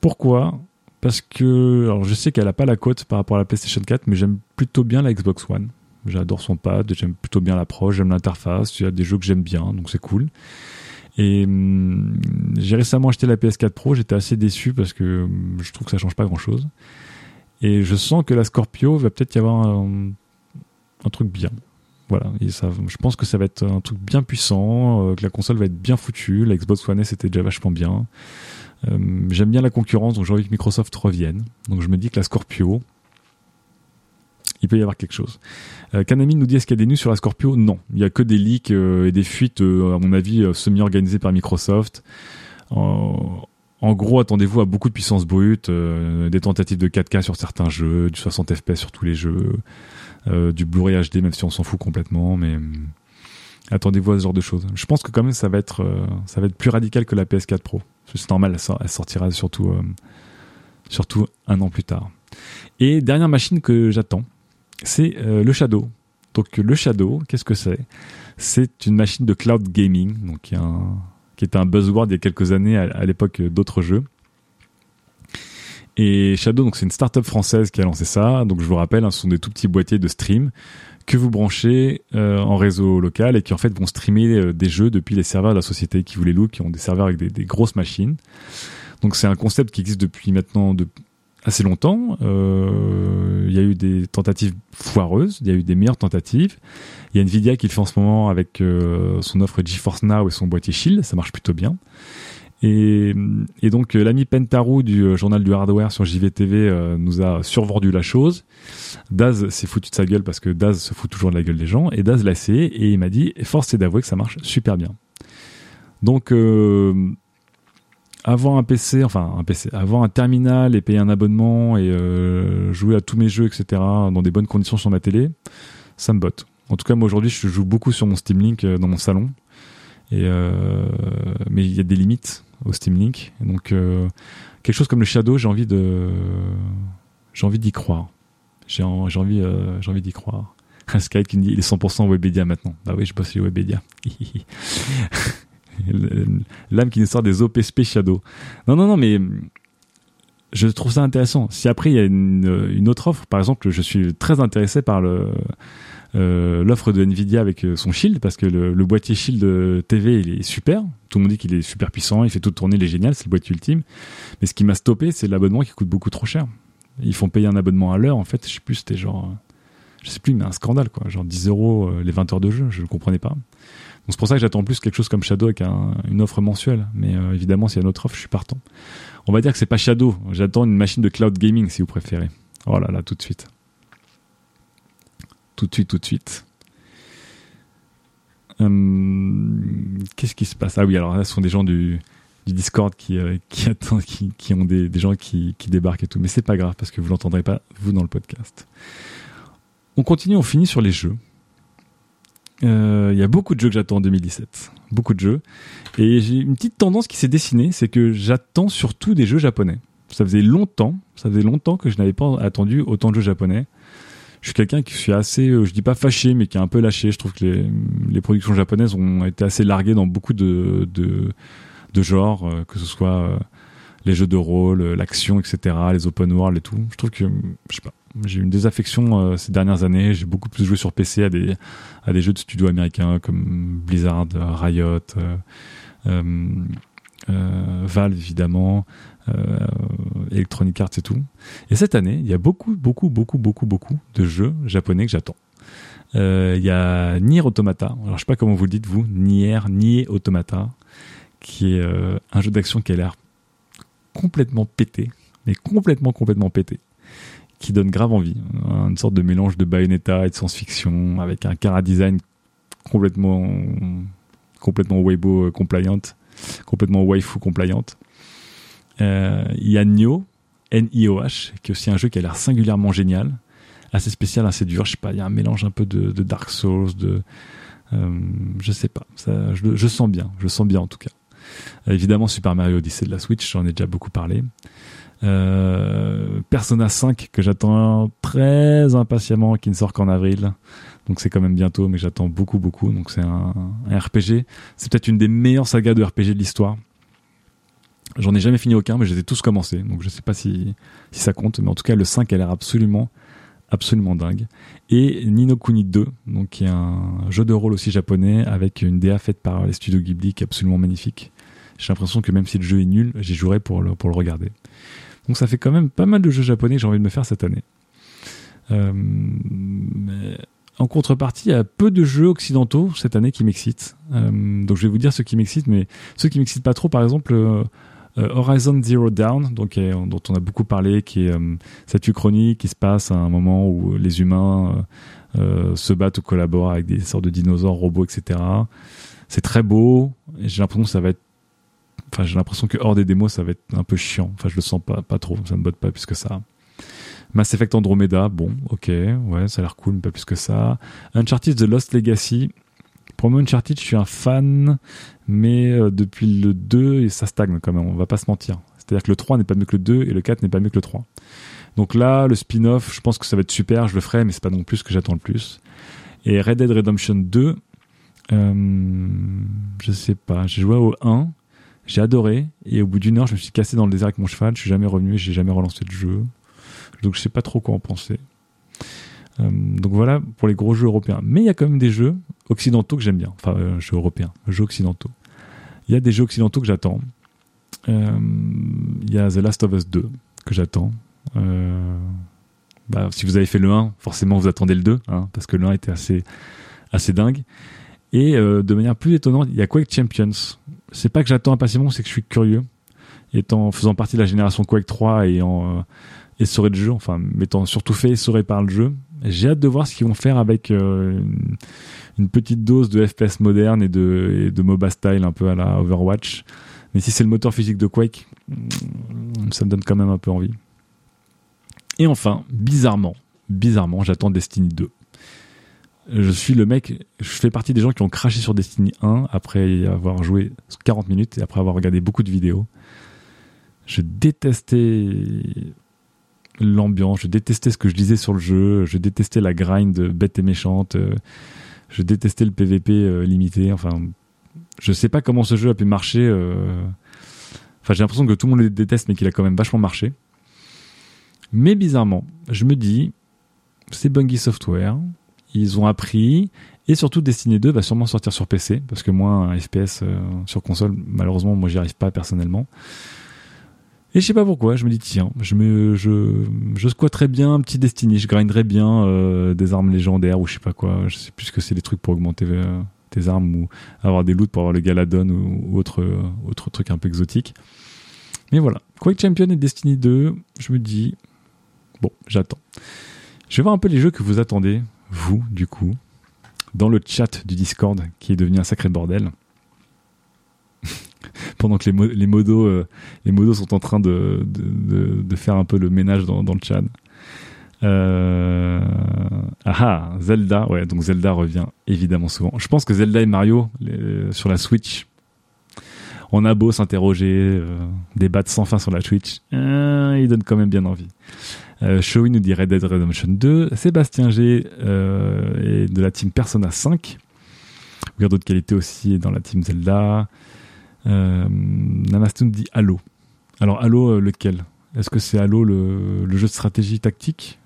Pourquoi? Parce que, alors je sais qu'elle a pas la cote par rapport à la PlayStation 4, mais j'aime plutôt bien la Xbox One. J'adore son pad, j'aime plutôt bien l'approche, j'aime l'interface, il y a des jeux que j'aime bien, donc c'est cool. Et hum, j'ai récemment acheté la PS4 Pro, j'étais assez déçu parce que hum, je trouve que ça change pas grand chose. Et je sens que la Scorpio va peut-être y avoir un truc bien. Voilà, je pense que ça va être un truc bien puissant, euh, que la console va être bien foutue. La Xbox One S était déjà vachement bien. Euh, J'aime bien la concurrence, donc j'ai envie que Microsoft revienne. Donc je me dis que la Scorpio, il peut y avoir quelque chose. Euh, Kanami nous dit est-ce qu'il y a des news sur la Scorpio? Non, il y a que des leaks euh, et des fuites, à mon avis, semi-organisées par Microsoft. Gros, attendez-vous à beaucoup de puissance brute, euh, des tentatives de 4K sur certains jeux, du 60 FPS sur tous les jeux, euh, du Blu-ray HD, même si on s'en fout complètement, mais attendez-vous à ce genre de choses. Je pense que quand même ça va être, être plus radical que la PS4 Pro. C'est normal, elle sortira surtout, surtout un an plus tard. Et dernière machine que j'attends, c'est le Shadow. Donc le Shadow, qu'est-ce que c'est? C'est une machine de cloud gaming, donc qui, était un buzzword il y a quelques années à, l'époque d'autres jeux. Et Shadow, c'est une startup française qui a lancé ça. Donc je vous rappelle, hein, ce sont des tout petits boîtiers de stream que vous branchez euh, en réseau local et qui en fait vont streamer euh, des jeux depuis les serveurs de la société qui vous les louent, qui ont des serveurs avec des, grosses machines. Donc c'est un concept qui existe depuis maintenant assez longtemps. Euh, il y a eu des tentatives foireuses, il y a eu des meilleures tentatives. Il y a Nvidia qui le fait en ce moment avec euh, son offre GeForce Now et son boîtier Shield, ça marche plutôt bien. Et, donc euh, l'ami Pentaru du journal du hardware sur JVTV nous a survendu la chose. Daz s'est foutu de sa gueule parce que Daz se fout toujours de la gueule des gens et Daz l'a essayé et il m'a dit force est d'avouer que ça marche super bien. Donc avoir un PC, enfin un PC, avoir un terminal et payer un abonnement et euh, jouer à tous mes jeux, etc. dans des bonnes conditions sur ma télé, ça me botte. En tout cas, moi aujourd'hui, je joue beaucoup sur mon Steam Link euh, dans mon salon. Et euh, mais il y a des limites au Steam Link. Donc quelque chose comme le Shadow, j'ai envie de, j'ai envie d'y croire. J'ai envie, j'ai envie d'y croire. [LAUGHS] Sky qui me dit il est 100% Webedia maintenant. Bah oui, je bosse sur Webedia. [LAUGHS] L'âme qui nous sort des OPSP Shadow. Non, non, non, mais je trouve ça intéressant. Si après il y a une, autre offre, par exemple, je suis très intéressé par le euh, l'offre de Nvidia avec euh, son Shield parce que le, boîtier Shield TV il est super. Tout le monde dit qu'il est super puissant, il fait tout tourner, il est génial, c'est le boîtier ultime. Mais ce qui m'a stoppé, c'est l'abonnement qui coûte beaucoup trop cher. Ils font payer un abonnement à l'heure. En fait, je sais plus, c'était genre, je sais plus, mais un scandale quoi, genre 10 euros euh, les 20 heures de jeu, je ne comprenais pas c'est pour ça que j'attends plus quelque chose comme Shadow avec une offre mensuelle. Mais euh, évidemment, s'il y a une autre offre, je suis partant. On va dire que c'est pas Shadow. J'attends une machine de cloud gaming si vous préférez. Oh là là, tout de suite. Tout de suite, tout de suite. Hum, qu'est-ce qui se passe? Ah oui, alors là, ce sont des gens du, Discord qui, euh, [LAUGHS] attendent, qui, ont des, gens qui, qui, débarquent et tout. Mais c'est pas grave parce que vous l'entendrez pas, vous, dans le podcast. On continue, on finit sur les jeux. Euh, il y a beaucoup de jeux que j'attends en 2017. Beaucoup de jeux. Et j'ai une petite tendance qui s'est dessinée, c'est que j'attends surtout des jeux japonais. Ça faisait longtemps, ça faisait longtemps que je n'avais pas attendu autant de jeux japonais. Je suis quelqu'un qui suis assez, euh, je dis pas fâché, mais qui est un peu lâché. Je trouve que les, productions japonaises ont été assez larguées dans beaucoup de, genres, euh, que ce soit les jeux de rôle, l'action, etc., les open world et tout. Je trouve que, je sais pas, j'ai eu une désaffection euh, ces dernières années. J'ai beaucoup plus joué sur PC à des, à des jeux de studio américains comme Blizzard, Riot, euh, euh, Valve évidemment, Electronic Arts et tout. Et cette année, il y a beaucoup, beaucoup, beaucoup, beaucoup, beaucoup de jeux japonais que j'attends. Il y a Nier Automata. Alors je sais pas comment vous le dites vous, Nier, Nier Automata, qui est un jeu d'action qui a l'air complètement pété, mais complètement, complètement pété qui donne grave envie. Une sorte de mélange de Bayonetta et de science-fiction avec un cara design complètement complètement Weibo compliant, complètement waifu compliant. Euh, il y a Nioh, N-I-O-H, qui est aussi un jeu qui a l'air singulièrement génial, assez spécial, assez dur. Je sais pas, il y a un mélange un peu de, Dark Souls, de euh, je sais pas. Ça, je, sens bien, je sens bien en tout cas. évidemment, Super Mario Odyssey de la Switch, j'en ai déjà beaucoup parlé. Euh, Persona 5 que j'attends très impatiemment, qui ne sort qu'en avril. Donc c'est quand même bientôt, mais j'attends beaucoup, beaucoup. Donc c'est un, RPG. C'est peut-être une des meilleures sagas de RPG de l'histoire. J'en ai jamais fini aucun, mais j'ai tous commencé. Donc je sais pas si, si ça compte, mais en tout cas le 5 a l'air absolument, absolument dingue. Et Nino Kuni 2, donc qui est un jeu de rôle aussi japonais avec une DA faite par les studios Ghibli qui est absolument magnifique. J'ai l'impression que même si le jeu est nul, j'y jouerai pour le, pour le regarder. Donc ça fait quand même pas mal de jeux japonais que j'ai envie de me faire cette année. Euh, en contrepartie, il y a peu de jeux occidentaux cette année qui m'excitent. Euh, donc je vais vous dire ceux qui m'excitent, mais ceux qui m'excitent pas trop, par exemple, euh, Horizon Zero Dawn, donc dont on a beaucoup parlé, qui est cette uchronie qui se passe à un moment où les humains se battent ou collaborent avec des sortes de dinosaures, robots, etc. C'est très beau. Et j'ai l'impression que ça va être Enfin, j'ai l'impression que hors des démos, ça va être un peu chiant. Enfin, je le sens pas, pas trop. Ça me botte pas plus que ça. Mass Effect Andromeda, bon, ok, ouais, ça a l'air cool, mais pas plus que ça. Uncharted The Lost Legacy. Pour moi, Uncharted, je suis un fan, mais euh, depuis le 2, ça stagne quand même, on va pas se mentir. C'est-à-dire que le 3 n'est pas mieux que le 2 et le 4 n'est pas mieux que le 3. Donc là, le spin-off, je pense que ça va être super, je le ferai, mais c'est pas non plus ce que j'attends le plus. Et Red Dead Redemption 2, euh, je sais pas, j'ai joué au 1, j'ai adoré, et au bout d'une heure, je me suis cassé dans le désert avec mon cheval, je suis jamais revenu, j'ai jamais relancé le jeu. Donc je sais pas trop quoi en penser. Euh, donc voilà pour les gros jeux européens. Mais il y a quand même des jeux occidentaux que j'aime bien. Enfin, euh, jeux européens, jeux occidentaux. Il y a des jeux occidentaux que j'attends. Euh, il y a The Last of Us 2 que j'attends. Euh, bah, si vous avez fait le 1, forcément vous attendez le 2, hein, parce que le 1 était assez, assez dingue. Et euh, de manière plus étonnante, il y a Quake Champions. C'est pas que j'attends impatiemment, c'est que je suis curieux. Étant faisant partie de la génération Quake 3 et en essoré de jeu, enfin m'étant surtout fait essorer par le jeu, j'ai hâte de voir ce qu'ils vont faire avec une, une, petite dose de FPS moderne et de, MOBA style un peu à la Overwatch. Mais si c'est le moteur physique de Quake, ça me donne quand même un peu envie. Et enfin, bizarrement, bizarrement, j'attends Destiny 2. Je suis le mec, je fais partie des gens qui ont craché sur Destiny 1 après avoir joué 40 minutes et après avoir regardé beaucoup de vidéos. Je détestais l'ambiance, je détestais ce que je disais sur le jeu, je détestais la grind bête et méchante, je détestais le PVP euh, limité, enfin, je sais pas comment ce jeu a pu marcher. Euh, enfin, j'ai l'impression que tout le monde le déteste, mais qu'il a quand même vachement marché. Mais bizarrement, je me dis, c'est Bungie Software, ils ont appris, et surtout Destiny 2 va sûrement sortir sur PC, parce que moi, un FPS euh, sur console, malheureusement, moi j'y arrive pas personnellement. Et je sais pas pourquoi, je me dis tiens, je me, je, je squatterais bien un petit Destiny, je grinderais bien euh, des armes légendaires ou je sais pas quoi, je sais plus ce que c'est des trucs pour augmenter euh, tes armes ou avoir des loots pour avoir le Galadon ou, autre, autre truc un peu exotique. Mais voilà, Quake Champion et Destiny 2, je me dis Bon, j'attends. Je vais voir un peu les jeux que vous attendez, vous, du coup, dans le chat du Discord, qui est devenu un sacré bordel. [LAUGHS] Pendant que les, modos, euh, les modos sont en train de, faire un peu le ménage dans, le chat. Euh... Ah, Zelda, ouais, donc Zelda revient évidemment souvent. Je pense que Zelda et Mario sur la Switch, on a beau s'interroger, euh, débattre sans fin sur la Switch, euh, ils donnent quand même bien envie. Euh, Shoei nous dit Red Dead Redemption 2. Sébastien G euh, est de la team Persona 5. Regarde d'autres qualités aussi dans la team Zelda. Euh, Namaste nous dit Halo. Alors Halo, euh, lequel? Est-ce que c'est Halo le, jeu de stratégie tactique?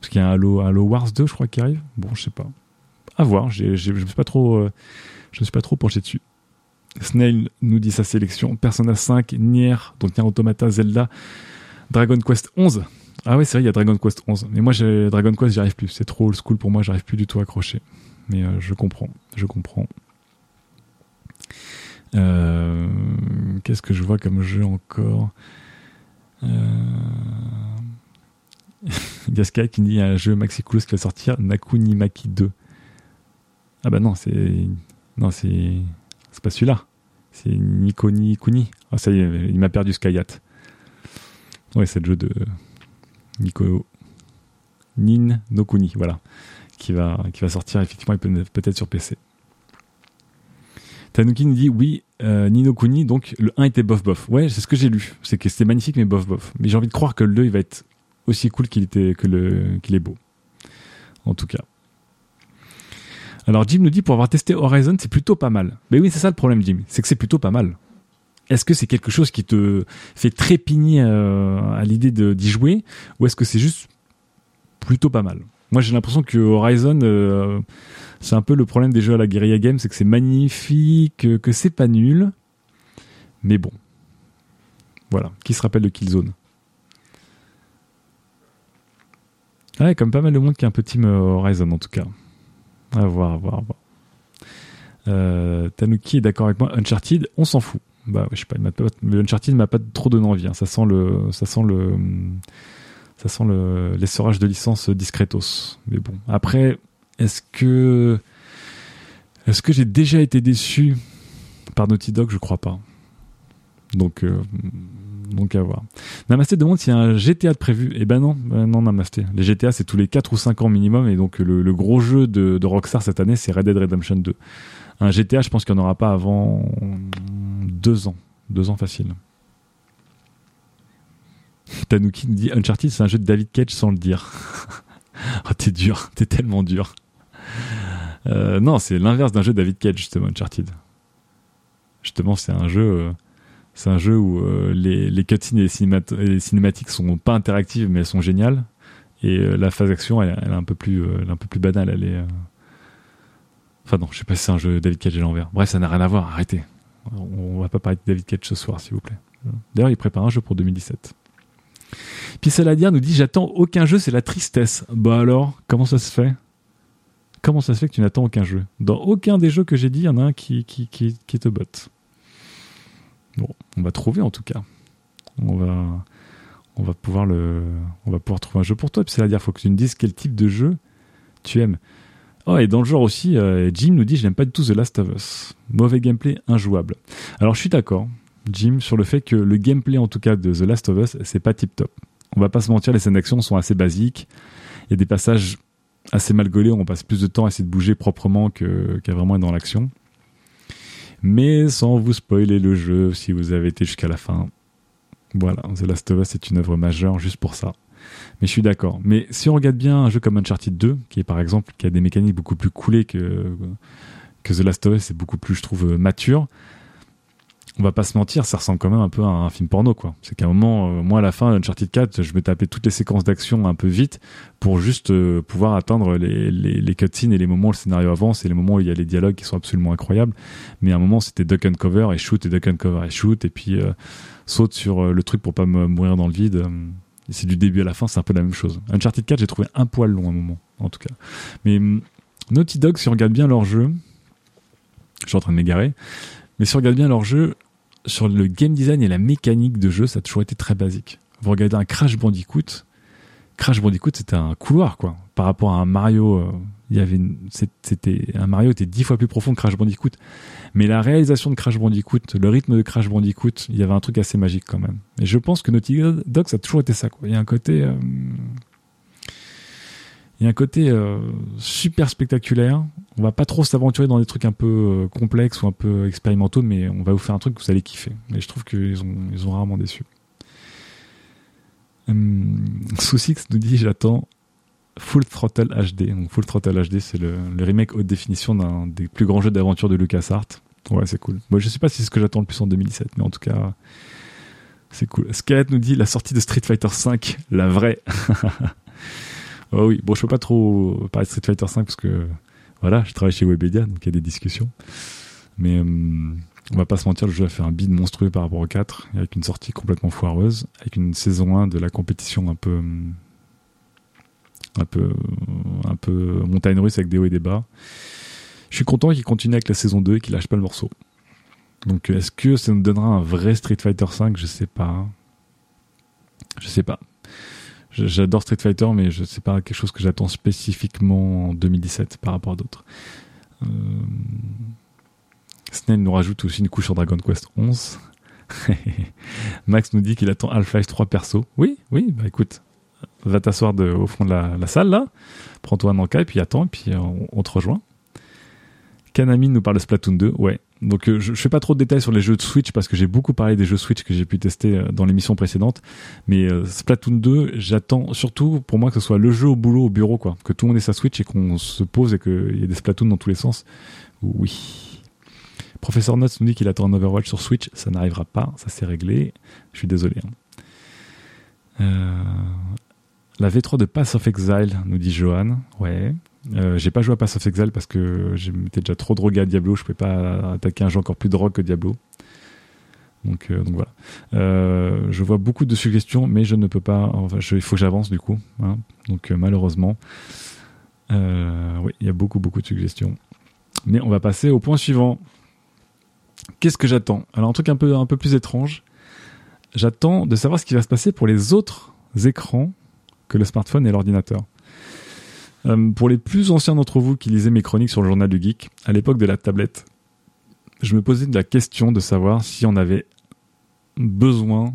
Parce qu'il y a un Halo, Wars 2, je crois, qui arrive. Bon, je sais pas. À voir. Je ne suis pas trop, euh, me suis pas trop penché dessus. Snail nous dit sa sélection Persona 5, Nier, donc Nier Automata, Zelda, Dragon Quest 11. Ah oui, c'est vrai, il y a Dragon Quest 11. Mais moi, Dragon Quest, j'y arrive plus. C'est trop old school pour moi, j'arrive plus du tout à accrocher. Mais je comprends, je comprends. Euh, Qu'est-ce que je vois comme jeu encore euh... [LAUGHS] Il y a qui dit un jeu Maxi Coolus qui va sortir, Nakuni Maki 2. Ah bah non, c'est. Non, c'est. C'est pas celui-là. C'est Nikoni Kuni. Ah ça y est, il m'a perdu Skyat. Ouais, c'est le jeu de Nico Nin Nokuni, voilà, qui va, qui va sortir effectivement peut-être sur PC. Tanuki nous dit oui, euh, Ninokuni, donc le 1 était bof bof. Ouais, c'est ce que j'ai lu. C'est que c'était magnifique mais bof bof. Mais j'ai envie de croire que le 2 il va être aussi cool qu'il était qu'il est beau. En tout cas. Alors Jim nous dit pour avoir testé Horizon, c'est plutôt pas mal. Mais oui, c'est ça le problème Jim, c'est que c'est plutôt pas mal. Est-ce que c'est quelque chose qui te fait trépigner euh, à l'idée d'y jouer? Ou est-ce que c'est juste plutôt pas mal? Moi j'ai l'impression que Horizon euh, c'est un peu le problème des jeux à la guerrilla game, c'est que c'est magnifique, que c'est pas nul, mais bon. Voilà, qui se rappelle de Killzone? Ouais, comme pas mal de monde qui a un peu team Horizon en tout cas. À voir, à voir, à voir. Euh, Tanuki est d'accord avec moi. Uncharted, on s'en fout bah je sais pas, le Uncharted m'a pas trop donné envie. Hein. Ça sent le, ça sent le, ça sent le l'essorage de licence discretos. Mais bon, après, est-ce que, j'ai déjà été déçu par Naughty Dog? Je crois pas. Donc, euh, donc à voir. Namasté demande s'il y a un GTA de prévu. Eh ben non, ben non Namasté. Les GTA c'est tous les 4 ou 5 ans minimum et donc le, gros jeu de, de, Rockstar cette année c'est Red Dead Redemption 2. Un GTA je pense qu'il n'y en aura pas avant 2 ans. 2 ans facile. Tanuki nous dit Uncharted c'est un jeu de David Cage sans le dire. [LAUGHS] oh t'es dur, t'es tellement dur. Euh, non, c'est l'inverse d'un jeu David Cage justement Uncharted. Justement c'est un jeu... Euh, c'est un jeu où euh, les, les cutscenes et les, cinématiques sont pas interactives, mais elles sont géniales. Et la phase d'action, elle, est un peu plus, un peu plus banale. Enfin non, je sais pas si c'est un jeu David Cage à l'envers. Bref, ça n'a rien à voir. Arrêtez. On va pas parler de David Cage ce soir, s'il vous plaît. D'ailleurs, il prépare un jeu pour 2017. Puis Saladia nous dit J'attends aucun jeu, c'est la tristesse. Bah alors, comment ça se fait? Comment ça se fait que tu n'attends aucun jeu? Dans aucun des jeux que j'ai dit, il y en a un qui, qui, qui, qui te botte. Bon, on va trouver en tout cas. On va, on va pouvoir le, on va pouvoir trouver un jeu pour toi. C'est-à-dire, faut que tu nous dises quel type de jeu tu aimes. Oh, et dans le genre aussi, euh, Jim nous dit je n'aime pas du tout The Last of Us. Mauvais gameplay, injouable. Alors je suis d'accord, Jim, sur le fait que le gameplay en tout cas de The Last of Us, c'est pas tip top. On va pas se mentir, les scènes d'action sont assez basiques. Il y a des passages assez mal gaulés où on passe plus de temps à essayer de bouger proprement qu'à vraiment être dans l'action mais sans vous spoiler le jeu si vous avez été jusqu'à la fin. Voilà, The Last of Us est une œuvre majeure juste pour ça. Mais je suis d'accord. Mais si on regarde bien un jeu comme Uncharted 2, qui est par exemple, qui a des mécaniques beaucoup plus coulées que, que The Last of Us, c'est beaucoup plus, je trouve, mature, on va pas se mentir, ça ressemble quand même un peu à un film porno, quoi. C'est qu'à un moment, euh, moi, à la fin, Uncharted 4, je me tapais toutes les séquences d'action un peu vite pour juste euh, pouvoir atteindre les, les, cutscenes et les moments où le scénario avance et les moments où il y a les dialogues qui sont absolument incroyables. Mais à un moment, c'était duck and cover et shoot et duck and cover et shoot et puis euh, saute sur le truc pour pas me mourir dans le vide. c'est du début à la fin, c'est un peu la même chose. Uncharted 4, j'ai trouvé un poil long à un moment, en tout cas. Mais hum, Naughty Dog, si on regarde bien leur jeu, je suis en train de m'égarer, mais si on regarde bien leur jeu, sur le game design et la mécanique de jeu, ça a toujours été très basique. Vous regardez un Crash Bandicoot, Crash Bandicoot c'était un couloir quoi. Par rapport à un Mario, euh, il y avait c'était un Mario était dix fois plus profond que Crash Bandicoot. Mais la réalisation de Crash Bandicoot, le rythme de Crash Bandicoot, il y avait un truc assez magique quand même. Et je pense que Naughty Dog ça a toujours été ça quoi. Il y a un côté euh, il y a un côté euh, super spectaculaire. On va pas trop s'aventurer dans des trucs un peu euh, complexes ou un peu expérimentaux, mais on va vous faire un truc que vous allez kiffer. Et je trouve qu'ils ont, ils ont rarement déçu. Hum, Soussix nous dit j'attends Full Throttle HD. Donc Full Throttle HD, c'est le, remake haute définition d'un des plus grands jeux d'aventure de LucasArts. Ouais, c'est cool. Moi, je sais pas si c'est ce que j'attends le plus en 2017, mais en tout cas, c'est cool. Skelett nous dit la sortie de Street Fighter V, la vraie. [LAUGHS] Oh oui, bon, je peux pas trop parler de Street Fighter 5 parce que voilà, je travaille chez Webedia, donc il y a des discussions. Mais euh, on va pas se mentir, le jeu a fait un bid monstrueux par rapport au 4, avec une sortie complètement foireuse, avec une saison 1 de la compétition un peu un peu un peu montagne russe avec des hauts et des bas. Je suis content qu'il continue avec la saison 2 et qu'il lâche pas le morceau. Donc est-ce que ça nous donnera un vrai Street Fighter 5 Je sais pas. Je sais pas. J'adore Street Fighter, mais je sais pas quelque chose que j'attends spécifiquement en 2017 par rapport à d'autres. Euh... Snell nous rajoute aussi une couche sur Dragon Quest 11. [LAUGHS] Max nous dit qu'il attend Half-Life 3 perso. Oui, oui, bah écoute, va t'asseoir au fond de la, salle là, prends-toi un encas et puis attends et puis on, on te rejoint. Kanami nous parle de Splatoon 2. Ouais, donc euh, je, je fais pas trop de détails sur les jeux de Switch parce que j'ai beaucoup parlé des jeux Switch que j'ai pu tester euh, dans l'émission précédente. Mais euh, Splatoon 2, j'attends surtout pour moi que ce soit le jeu au boulot, au bureau, quoi. Que tout le monde ait sa Switch et qu'on se pose et qu'il y ait des Splatoon dans tous les sens. Oui. Professeur Nuts nous dit qu'il attend un Overwatch sur Switch. Ça n'arrivera pas, ça s'est réglé. Je suis désolé. Hein. La V3 de Pass of Exile, nous dit Johan. Ouais. Euh, j'ai pas joué à Pass of Exile parce que j'étais déjà trop drogué à Diablo. Je pouvais pas attaquer un jeu encore plus drogue que Diablo. Donc, euh, voilà. Euh, je vois beaucoup de suggestions, mais je ne peux pas. Enfin, il faut que j'avance du coup. Hein. Donc malheureusement, oui, il y a beaucoup beaucoup de suggestions. Mais on va passer au point suivant. Qu'est-ce que j'attends? Alors un truc un peu un peu plus étrange. J'attends de savoir ce qui va se passer pour les autres écrans que le smartphone et l'ordinateur. Euh, pour les plus anciens d'entre vous qui lisaient mes chroniques sur le journal du geek, à l'époque de la tablette, je me posais la question de savoir si on avait besoin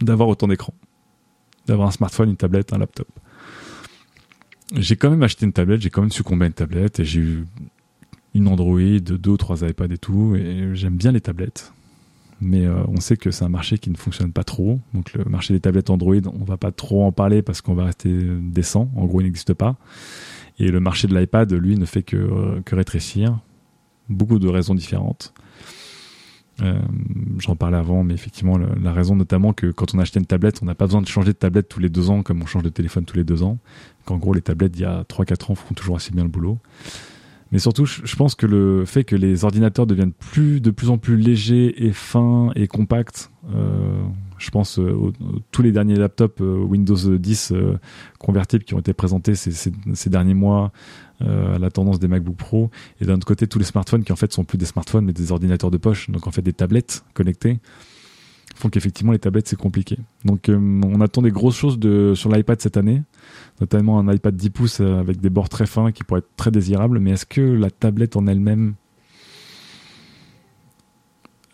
d'avoir autant d'écran, d'avoir un smartphone, une tablette, un laptop. J'ai quand même acheté une tablette, j'ai quand même succombé à une tablette et j'ai eu une Android, deux ou trois iPads et tout, et j'aime bien les tablettes. Mais euh, on sait que c'est un marché qui ne fonctionne pas trop. Donc le marché des tablettes Android, on va pas trop en parler parce qu'on va rester décent. En gros, il n'existe pas. Et le marché de l'iPad, lui, ne fait que, euh, rétrécir. Beaucoup de raisons différentes. Euh, J'en parlais avant, mais effectivement, la raison notamment que quand on achète une tablette, on n'a pas besoin de changer de tablette tous les deux ans comme on change de téléphone tous les deux ans. Qu'en gros, les tablettes il y a 3-4 ans font toujours assez bien le boulot. Mais surtout, je pense que le fait que les ordinateurs deviennent plus, de plus en plus légers et fins et compacts, euh, je pense euh, aux, tous les derniers laptops euh, Windows 10 euh, convertibles qui ont été présentés ces, ces, ces derniers mois, à la tendance des MacBook Pro, et d'un autre côté tous les smartphones qui en fait sont plus des smartphones mais des ordinateurs de poche, donc en fait des tablettes connectées font qu'effectivement les tablettes c'est compliqué. Donc euh, on attend des grosses choses sur l'iPad cette année, notamment un iPad 10 pouces euh, avec des bords très fins qui pourraient être très désirables, mais est-ce que la tablette en elle-même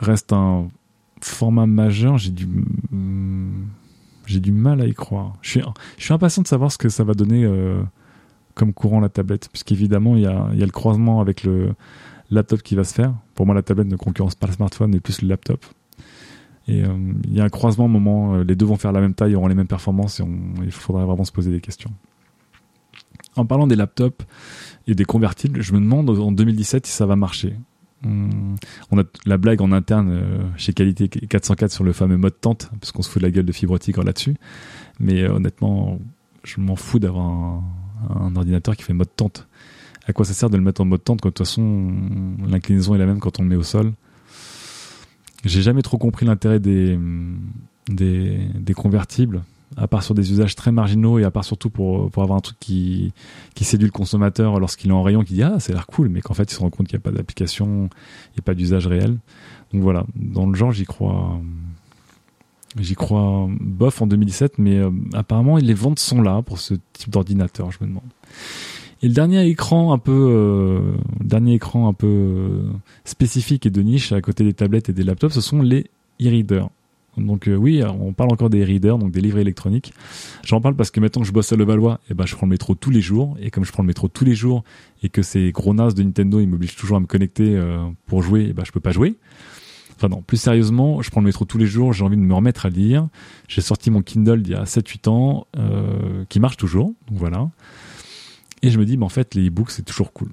reste un format majeur? J'ai du j'ai du mal à y croire. Je suis, je suis impatient de savoir ce que ça va donner euh, comme courant la tablette, puisqu'évidemment il y a, y a le croisement avec le laptop qui va se faire. Pour moi la tablette ne concurrence pas le smartphone, mais plus le laptop. Et euh, il y a un croisement au moment, euh, les deux vont faire la même taille, auront les mêmes performances et on, il faudrait vraiment se poser des questions. En parlant des laptops et des convertibles, je me demande en 2017 si ça va marcher. Hum, on a la blague en interne euh, chez Qualité 404 sur le fameux mode tente, parce qu'on se fout de la gueule de fibre tigre là-dessus. Mais honnêtement, je m'en fous d'avoir un, un, ordinateur qui fait mode tente. À quoi ça sert de le mettre en mode tente quand de toute façon l'inclinaison est la même quand on le met au sol? J'ai jamais trop compris l'intérêt des, des, des, convertibles, à part sur des usages très marginaux et à part surtout pour, pour avoir un truc qui, qui séduit le consommateur lorsqu'il est en rayon, qui dit Ah, a l'air cool, mais qu'en fait, il se rend compte qu'il n'y a pas d'application, a pas d'usage réel. Donc voilà, dans le genre, j'y crois. J'y crois bof en 2017, mais euh, apparemment les ventes sont là pour ce type d'ordinateur, je me demande. Et le dernier écran un peu, euh, dernier écran un peu euh, spécifique et de niche à côté des tablettes et des laptops, ce sont les e-readers. Donc euh, oui, on parle encore des e-readers, donc des livres électroniques. J'en parle parce que maintenant que je bosse à Levallois, et eh ben je prends le métro tous les jours. Et comme je prends le métro tous les jours et que ces gros nazes de Nintendo, ils m'obligent toujours à me connecter euh, pour jouer, et eh ben je peux pas jouer. Enfin non, plus sérieusement, je prends le métro tous les jours, j'ai envie de me remettre à lire. J'ai sorti mon Kindle il y a 7-8 ans, euh, qui marche toujours, donc voilà. Et je me dis, mais en fait, les e-books, c'est toujours cool.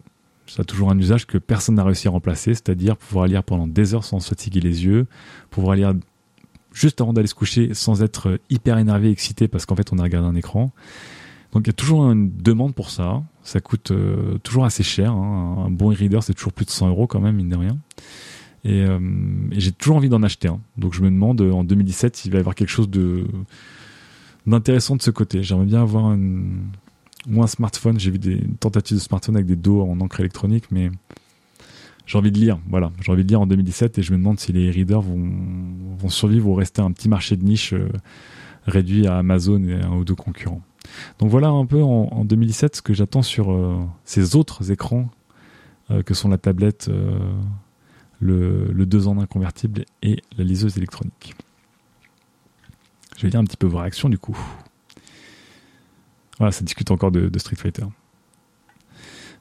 Ça a toujours un usage que personne n'a réussi à remplacer, c'est-à-dire pouvoir lire pendant des heures sans se fatiguer les yeux, pouvoir lire juste avant d'aller se coucher sans être hyper énervé, excité parce qu'en fait on a regardé un écran. Donc il y a toujours une demande pour ça. Ça coûte euh, toujours assez cher. Hein. Un bon e-reader c'est toujours plus de 100 euros quand même, mine de rien. Et, euh, et j'ai toujours envie d'en acheter un. Donc je me demande euh, en 2017 s'il va y avoir quelque chose de d'intéressant de ce côté. J'aimerais bien avoir une, ou un smartphone. J'ai vu des tentatives de smartphone avec des dos en encre électronique, mais j'ai envie de lire. Voilà, j'ai envie de lire en 2017 et je me demande si les readers vont, vont survivre ou rester un petit marché de niche euh, réduit à Amazon et un ou deux concurrents. Donc voilà un peu en, en 2017 ce que j'attends sur euh, ces autres écrans euh, que sont la tablette, le, le 2 en 1 convertible et la liseuse électronique. Je vais lire un petit peu vos réactions du coup. Voilà, ça discute encore de, Street Fighter.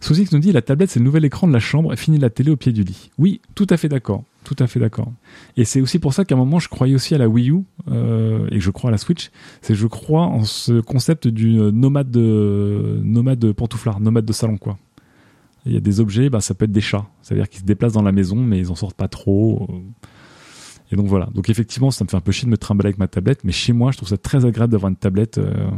Sousix nous dit la tablette c'est le nouvel écran de la chambre et fini la télé au pied du lit. Oui, tout à fait d'accord, tout à fait d'accord. Et c'est aussi pour ça qu'à un moment je croyais aussi à la Wii U euh, et je crois à la Switch. C'est je crois en ce concept du euh, nomade de nomade pantouflard, nomade de salon quoi. Il y a des objets, bah ça peut être des chats, c'est-à-dire qu'ils se déplacent dans la maison mais ils en sortent pas trop. Et donc voilà. Donc effectivement ça me fait un peu chier de me trimballer avec ma tablette, mais chez moi je trouve ça très agréable d'avoir une tablette. Euh,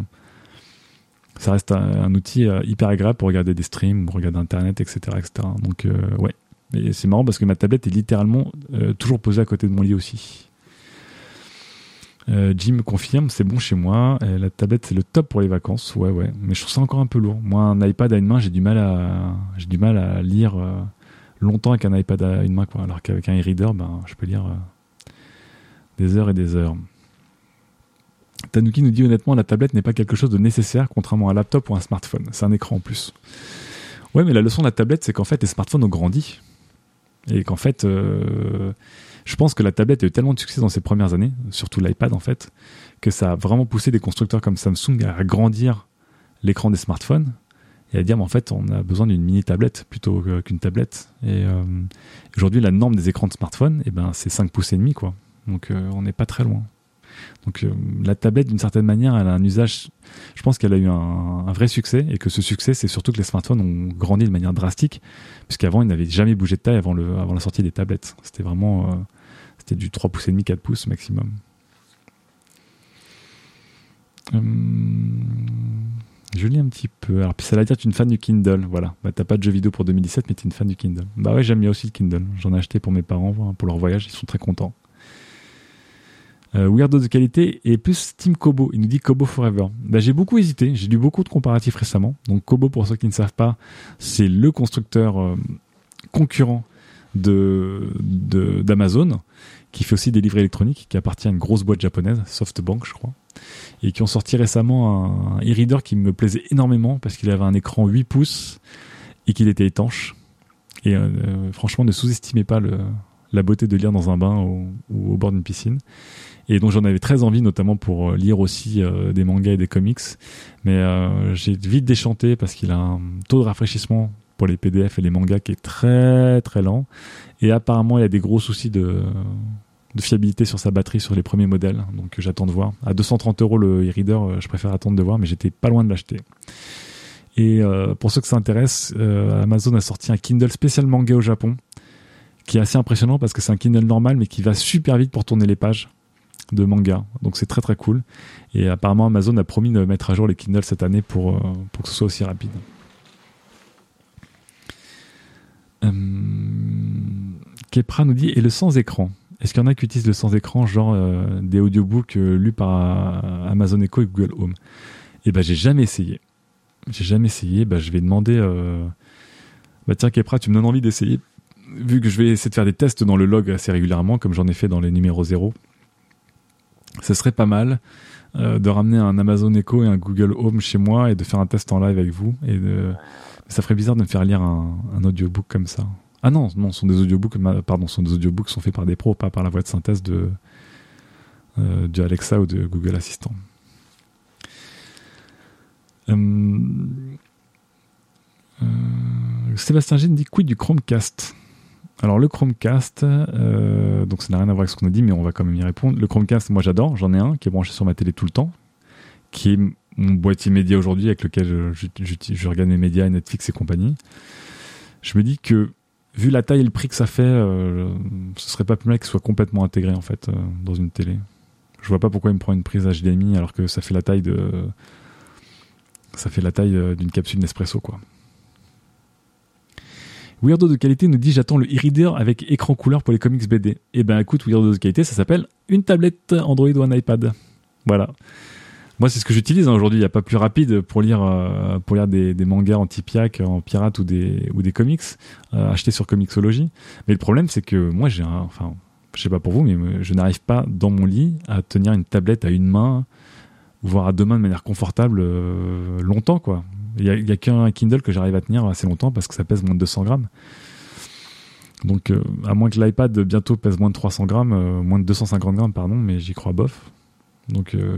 ça reste un, outil euh, hyper agréable pour regarder des streams, pour regarder internet, etc., etc. Donc euh, ouais, et c'est marrant parce que ma tablette est littéralement euh, toujours posée à côté de mon lit aussi. Jim confirme, c'est bon chez moi. la tablette c'est le top pour les vacances. Ouais ouais, mais je trouve ça encore un peu lourd. Moi un iPad à une main, j'ai du mal à j'ai du mal à lire longtemps avec un iPad à une main. Alors qu'avec un e-reader, ben je peux lire des heures et des heures. Tanuki nous dit honnêtement, la tablette n'est pas quelque chose de nécessaire, contrairement à un laptop ou un smartphone. C'est un écran en plus. Ouais, mais la leçon de la tablette, c'est qu'en fait, les smartphones ont grandi. Et qu'en fait, euh, je pense que la tablette a eu tellement de succès dans ses premières années, surtout l'iPad en fait, que ça a vraiment poussé des constructeurs comme Samsung à agrandir l'écran des smartphones et à dire mais en fait on a besoin d'une mini tablette plutôt qu'une tablette. Et euh, aujourd'hui la norme des écrans de smartphone, eh ben c'est 5 pouces et demi quoi. Donc euh, on n'est pas très loin. Donc euh, la tablette, d'une certaine manière, elle a un usage. Je pense qu'elle a eu un, vrai succès et que ce succès, c'est surtout que les smartphones ont grandi de manière drastique, puisqu'avant ils n'avaient jamais bougé de taille avant, le, avant la sortie des tablettes. C'était vraiment, euh, c'était du 3 pouces et demi, 4 pouces maximum. Hum, je lis un petit peu. Alors, puis ça va dire, tu es une fan du Kindle. Voilà. Bah, t'as pas de jeux vidéo pour 2017, mais tu es une fan du Kindle. Bah ouais, j'aime bien aussi le Kindle. J'en ai acheté pour mes parents, pour leur voyage. Ils sont très contents. Euh, Weirdo de qualité et plus Team Kobo. Il nous dit Kobo Forever. Bah, j'ai beaucoup hésité. J'ai lu beaucoup de comparatifs récemment. Donc Kobo, pour ceux qui ne savent pas, c'est le constructeur euh, concurrent de d'Amazon qui fait aussi des livres électroniques, qui appartient à une grosse boîte japonaise, SoftBank, je crois, et qui ont sorti récemment un, e-reader qui me plaisait énormément parce qu'il avait un écran 8 pouces et qu'il était étanche. Et euh, franchement, ne sous-estimez pas le, la beauté de lire dans un bain ou, ou au bord d'une piscine et donc j'en avais très envie notamment pour euh, lire aussi euh, des mangas et des comics. Mais euh, j'ai vite déchanté parce qu'il a un taux de rafraîchissement pour les PDF et les mangas qui est très très lent. Et apparemment il y a des gros soucis de fiabilité sur sa batterie sur les premiers modèles. Donc j'attends de voir. À 230 euros le e-reader je préfère attendre de voir mais j'étais pas loin de l'acheter. Et pour ceux que ça intéresse Amazon a sorti un Kindle spécial manga au Japon qui est assez impressionnant parce que c'est un Kindle normal mais qui va super vite pour tourner les pages de manga. Donc c'est très très cool. Et apparemment Amazon a promis de mettre à jour les Kindle cette année pour, euh, que ce soit aussi rapide. Euh, Kepra nous dit et le sans écran? Est-ce qu'il y en a qui utilisent le sans écran, genre euh, des audiobooks lus par Amazon Echo et Google Home? Eh ben j'ai jamais essayé. J'ai jamais essayé. Ben, je vais demander. Bah tiens Kepra, tu me donnes envie d'essayer. Vu que je vais essayer de faire des tests dans le log assez régulièrement, comme j'en ai fait dans les numéros 0 ce serait pas mal euh, de ramener un Amazon Echo et un Google Home chez moi et de faire un test en live avec vous. Et ça ferait bizarre de me faire lire un, audiobook comme ça. Ah non, non, ce sont des audiobooks, pardon, sont des sont faits par des pros, pas par la voix de synthèse de euh, du Alexa ou de Google Assistant. Euh, Sébastien G dit quid du Chromecast? Alors le Chromecast, euh, donc ça n'a rien à voir avec ce qu'on a dit, mais on va quand même y répondre. Le Chromecast, moi j'adore, j'en ai un qui est branché sur ma télé tout le temps, qui est mon boîtier média aujourd'hui avec lequel je, regarde mes médias, Netflix et compagnie. Je me dis que vu la taille et le prix que ça fait, euh, ce serait pas plus mal qu'il soit complètement intégré en fait euh, dans une télé. Je vois pas pourquoi il me prend une prise HDMI alors que ça fait la taille de ça fait la taille d'une capsule Nespresso quoi. Weirdo de qualité nous dit j'attends le e-reader avec écran couleur pour les comics BD. Eh ben écoute, Weirdo de qualité, ça s'appelle une tablette Android ou un iPad. Voilà. Moi, c'est ce que j'utilise hein. aujourd'hui. Il n'y a pas plus rapide pour lire, euh, pour lire des, mangas en tipiac, en pirate ou des, ou des comics euh, achetés sur Comixology. Mais le problème, c'est que moi, j'ai un, enfin, je sais pas pour vous, mais je n'arrive pas dans mon lit à tenir une tablette à une main, voire à deux mains de manière confortable euh, longtemps, quoi. Il n'y a, qu'un Kindle que j'arrive à tenir assez longtemps parce que ça pèse moins de 200 grammes. Donc, euh, à moins que l'iPad bientôt pèse moins de 300 grammes, euh, moins de 250 grammes, pardon, mais j'y crois bof. Donc, euh,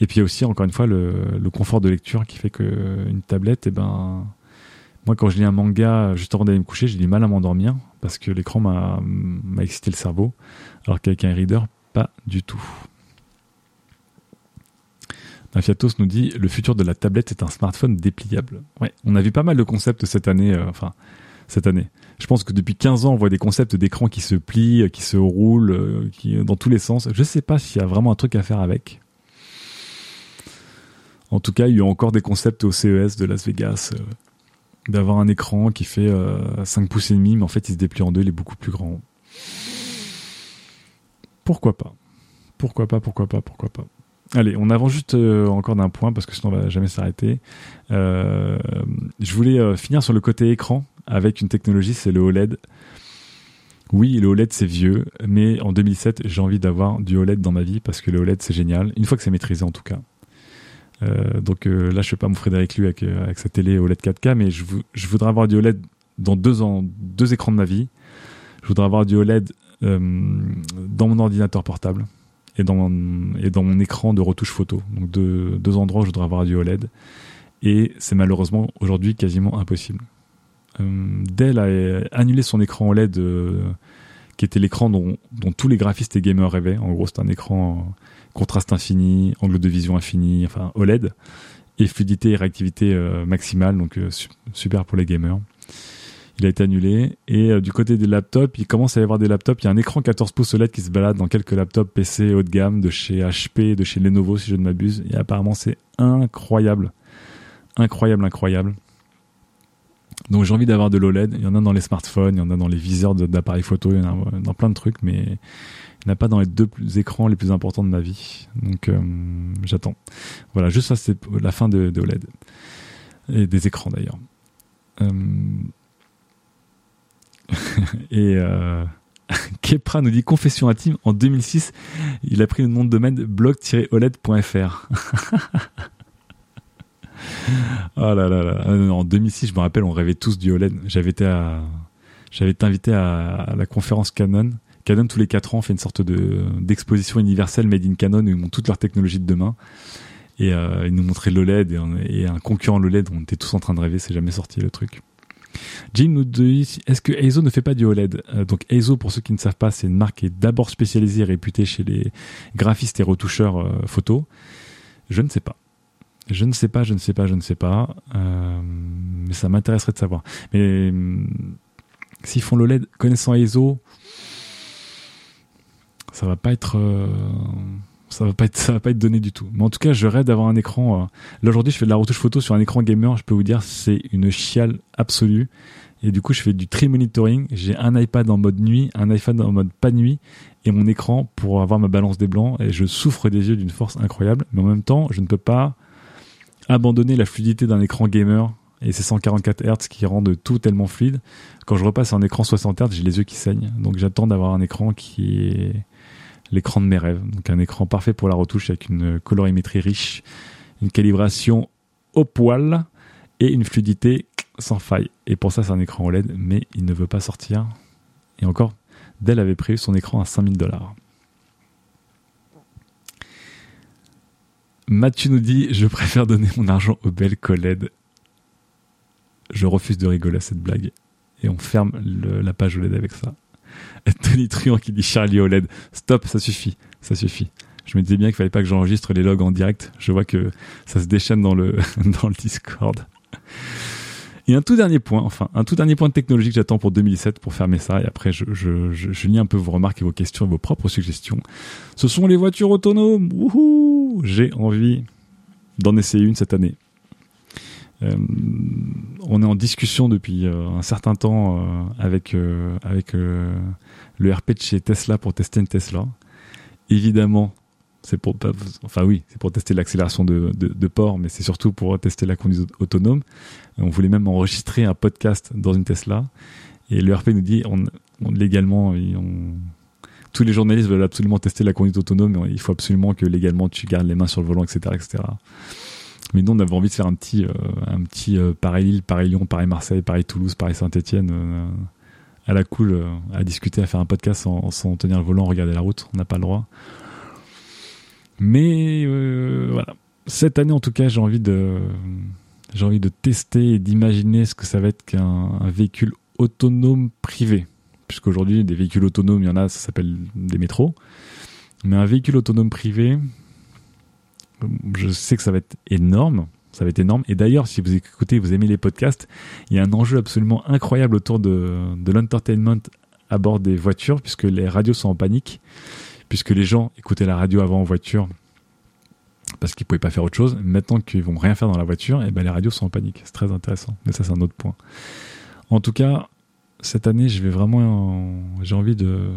et puis il y a aussi, encore une fois, le, confort de lecture qui fait que une tablette, et eh ben, moi, quand je lis un manga juste avant d'aller me coucher, j'ai du mal à m'endormir parce que l'écran m'a excité le cerveau, alors qu'avec un reader, pas du tout. Fiatos nous dit le futur de la tablette est un smartphone dépliable. Ouais, on a vu pas mal de concepts cette année. Euh, enfin, cette année. Je pense que depuis 15 ans, on voit des concepts d'écran qui se plient, qui se roulent, euh, qui dans tous les sens. Je sais pas s'il y a vraiment un truc à faire avec. En tout cas, il y a encore des concepts au CES de Las Vegas euh, d'avoir un écran qui fait 5 pouces et demi, mais en fait, il se déplie en deux, il est beaucoup plus grand. Pourquoi pas? Pourquoi pas Pourquoi pas Pourquoi pas? Allez, on avance juste euh, encore d'un point parce que sinon on va jamais s'arrêter. Euh, je voulais euh, finir sur le côté écran avec une technologie, c'est le OLED. Oui, le OLED c'est vieux, mais en 2007 j'ai envie d'avoir du OLED dans ma vie parce que le OLED c'est génial, une fois que c'est maîtrisé en tout cas. donc là je fais pas mon Frédéric Lu avec, avec sa télé OLED 4K, mais je, je voudrais avoir du OLED dans deux ans, deux écrans de ma vie. Je voudrais avoir du OLED euh, dans mon ordinateur portable et dans mon, écran de retouche photo. Donc deux, deux endroits où je voudrais avoir du OLED. Et c'est malheureusement aujourd'hui quasiment impossible. Euh, Dell a annulé son écran OLED euh, qui était l'écran dont, tous les graphistes et gamers rêvaient. En gros, c'est un écran contraste infini, angle de vision infini, enfin OLED, et fluidité et réactivité maximale, donc super pour les gamers il a été annulé. Et euh, du côté des laptops, il commence à y avoir des laptops. Il y a un écran 14 pouces OLED qui se balade dans quelques laptops PC haut de gamme de chez HP, de chez Lenovo si je ne m'abuse. Et apparemment c'est incroyable. Incroyable, incroyable. Donc j'ai envie d'avoir de l'OLED. Il y en a dans les smartphones, il y en a dans les viseurs d'appareils photo, il y en a dans plein de trucs, mais il n'y en a pas dans les deux écrans les plus importants de ma vie. Donc euh, j'attends. Voilà, juste ça c'est la fin de, de OLED. Et des écrans d'ailleurs. Euh, [LAUGHS] et euh, [LAUGHS] Kepra nous dit confession intime. En 2006, il a pris le nom de domaine blog-oled.fr. oh [LAUGHS] là là là. Euh, en 2006, je me rappelle, on rêvait tous du OLED. J'avais été j'avais été invité à, la conférence Canon. Canon tous les 4 ans fait une sorte de d'exposition universelle made in Canon où ils montrent toute leur technologie de demain. Et euh, ils nous montraient l'OLED et, et, un concurrent l'OLED. On était tous en train de rêver. C'est jamais sorti le truc. Jim nous dit est-ce que Eizo ne fait pas du OLED euh, Donc Eizo, pour ceux qui ne savent pas, c'est une marque qui est d'abord spécialisée et réputée chez les graphistes et retoucheurs euh, photo. Je ne sais pas. Je ne sais pas, je ne sais pas, je ne sais pas. Euh, mais ça m'intéresserait de savoir. Mais hum, s'ils font l'OLED connaissant Eizo, ça va pas être ça va pas être ça va pas être donné du tout. Mais en tout cas, je rêve d'avoir un écran. Euh, là aujourd'hui, je fais de la retouche photo sur un écran gamer. Je peux vous dire, c'est une chiale absolue. Et du coup, je fais du tree monitoring. J'ai un iPad en mode nuit, un iPad en mode pas nuit, et mon écran pour avoir ma balance des blancs. Et je souffre des yeux d'une force incroyable. Mais en même temps, je ne peux pas abandonner la fluidité d'un écran gamer et c'est 144 Hz qui rendent tout tellement fluide. Quand je repasse un écran 60 Hz, j'ai les yeux qui saignent. Donc j'attends d'avoir un écran qui est l'écran de mes rêves. Donc un écran parfait pour la retouche avec une colorimétrie riche, une calibration au poil et une fluidité sans faille. Et pour ça, c'est un écran OLED, mais il ne veut pas sortir. Et encore, Dell avait prévu son écran à 5000 dollars. Mathieu nous dit Je préfère donner mon argent au bel OLED. Je refuse de rigoler à cette blague. Et on ferme la page OLED avec ça. [LAUGHS] Tony Truant qui dit Charlie OLED. Stop, ça suffit, ça suffit. Je me disais bien qu'il fallait pas que j'enregistre les logs en direct. Je vois que ça se déchaîne dans le, [LAUGHS] dans le Discord. Et un tout dernier point, enfin, un tout dernier point de technologie que j'attends pour 2017 pour fermer ça. Et après, je, je, je, lis un peu vos remarques et vos questions et vos propres suggestions. Ce sont les voitures autonomes. J'ai envie d'en essayer une cette année. Euh, on est en discussion depuis euh, un certain temps euh, avec avec le RP de chez Tesla pour tester une Tesla. Évidemment, c'est pour enfin oui, pour tester l'accélération de, de, port, mais c'est surtout pour tester la conduite autonome. On voulait même enregistrer un podcast dans une Tesla, et le RP nous dit, on, légalement, tous les journalistes veulent absolument tester la conduite autonome, mais il faut absolument que légalement tu gardes les mains sur le volant, etc., etc. Mais nous, on avait envie de faire un petit, euh, un petit euh, Paris-Lille, Paris-Lyon, Paris-Marseille, Paris-Toulouse, Paris-Saint-Etienne euh, à la cool, à discuter, à faire un podcast sans, tenir le volant, regarder la route. On n'a pas le droit. Mais voilà. Cette année, en tout cas, j'ai envie de, j'ai envie de tester et d'imaginer ce que ça va être qu'un véhicule autonome privé. Puisqu'aujourd'hui, des véhicules autonomes, il y en a, ça s'appelle des métros. Mais un véhicule autonome privé, je sais que ça va être énorme. Ça va être énorme. Et d'ailleurs, si vous écoutez, vous aimez les podcasts, il y a un enjeu absolument incroyable autour de, de l'entertainment à bord des voitures, puisque les radios sont en panique, puisque les gens écoutaient la radio avant en voiture parce qu'ils pouvaient pas faire autre chose. Maintenant qu'ils vont rien faire dans la voiture, et eh ben les radios sont en panique. C'est très intéressant. Mais ça, c'est un autre point. En tout cas, cette année, je vais vraiment, j'ai envie de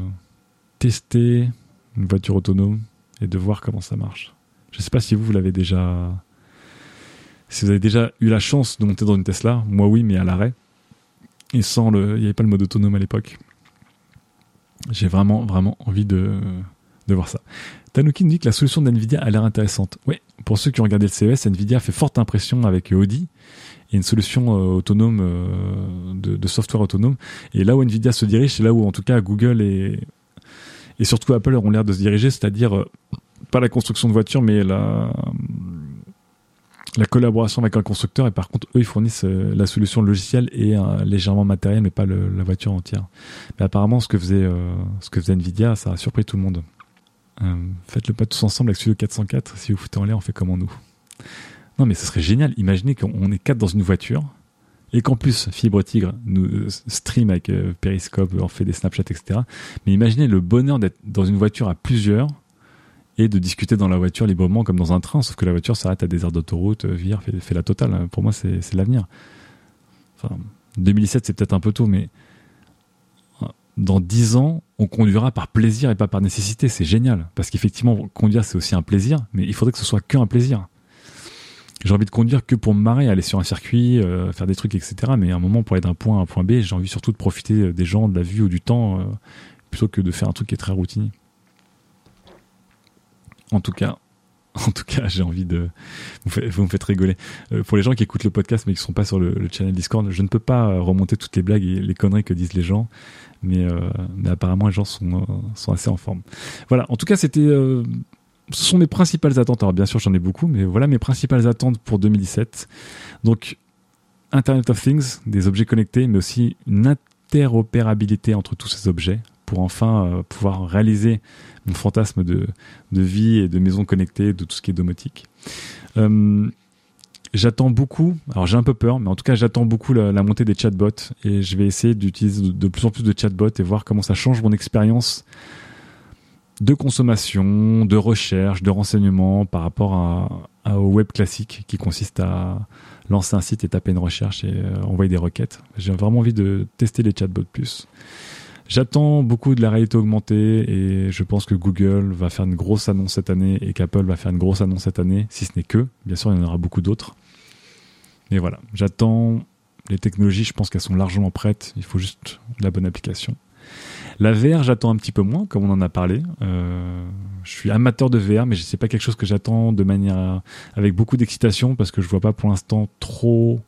tester une voiture autonome et de voir comment ça marche. Je ne sais pas si vous, vous l'avez déjà. Si vous avez déjà eu la chance de monter dans une Tesla. Moi, oui, mais à l'arrêt. Et sans le. Il n'y avait pas le mode autonome à l'époque. J'ai vraiment, vraiment envie de, de voir ça. Tanuki nous dit que la solution d'NVIDIA a l'air intéressante. Oui, pour ceux qui ont regardé le CES, NVIDIA fait forte impression avec Audi. Il y a une solution euh, autonome, euh, de, software autonome. Et là où NVIDIA se dirige, c'est là où en tout cas Google et et surtout Apple ont l'air de se diriger, c'est-à-dire euh, pas la construction de voitures, mais la la collaboration avec un constructeur et par contre eux ils fournissent euh, la solution logicielle et légèrement matériel mais pas la voiture entière. Mais apparemment ce que faisait ce que faisait Nvidia ça a surpris tout le monde. Faites-le pas tous ensemble avec Studio 404 si vous foutez en l'air on fait comme nous. Non mais ce serait génial. Imaginez qu'on est quatre dans une voiture et qu'en plus Fibre Tigre nous euh, stream avec euh, Periscope, on fait des Snapchats, etc. Mais imaginez le bonheur d'être dans une voiture à plusieurs et de discuter dans la voiture librement comme dans un train, sauf que la voiture s'arrête à des aires d'autoroute, euh, vire, fait, la totale. Pour moi, c'est l'avenir. Enfin, 2017, c'est peut-être un peu tôt, mais dans 10 ans, on conduira par plaisir et pas par nécessité. C'est génial. Parce qu'effectivement, conduire, c'est aussi un plaisir, mais il faudrait que ce soit qu'un plaisir j'ai envie de conduire que pour me marrer, aller sur un circuit, euh, faire des trucs, etc. Mais à un moment, pour aller d'un point à un point B, j'ai envie surtout de profiter euh, des gens, de la vue ou du temps, euh, plutôt que de faire un truc qui est très routinier. En tout cas, en tout cas, j'ai envie de. Vous, me faites rigoler. pour les gens qui écoutent le podcast mais qui ne sont pas sur le, channel Discord, je ne peux pas remonter toutes les blagues et les conneries que disent les gens, mais, mais apparemment les gens sont, sont assez en forme. Voilà. En tout cas, c'était ce sont mes principales attentes. Alors bien sûr, j'en ai beaucoup, mais voilà mes principales attentes pour 2017. Donc Internet of Things, des objets connectés, mais aussi une interopérabilité entre tous ces objets pour enfin euh, pouvoir réaliser mon fantasme de, vie et de maison connectée, de tout ce qui est domotique. Euh, j'attends beaucoup, alors j'ai un peu peur, mais en tout cas j'attends beaucoup la, montée des chatbots et je vais essayer d'utiliser de, plus en plus de chatbots et voir comment ça change mon expérience de consommation, de recherche, de renseignement par rapport au web classique qui consiste à lancer un site et taper une recherche et euh, envoyer des requêtes. J'ai vraiment envie de tester les chatbots plus. J'attends beaucoup de la réalité augmentée et je pense que Google va faire une grosse annonce cette année et qu'Apple va faire une grosse annonce cette année, si ce n'est que. Bien sûr, il y en aura beaucoup d'autres. Mais voilà, j'attends les technologies, je pense qu'elles sont largement prêtes. Il faut juste la bonne application. La VR, j'attends un petit peu moins, comme on en a parlé. Euh, je suis amateur de VR, mais c'est pas quelque chose que j'attends de manière avec beaucoup d'excitation parce que je vois pas pour l'instant trop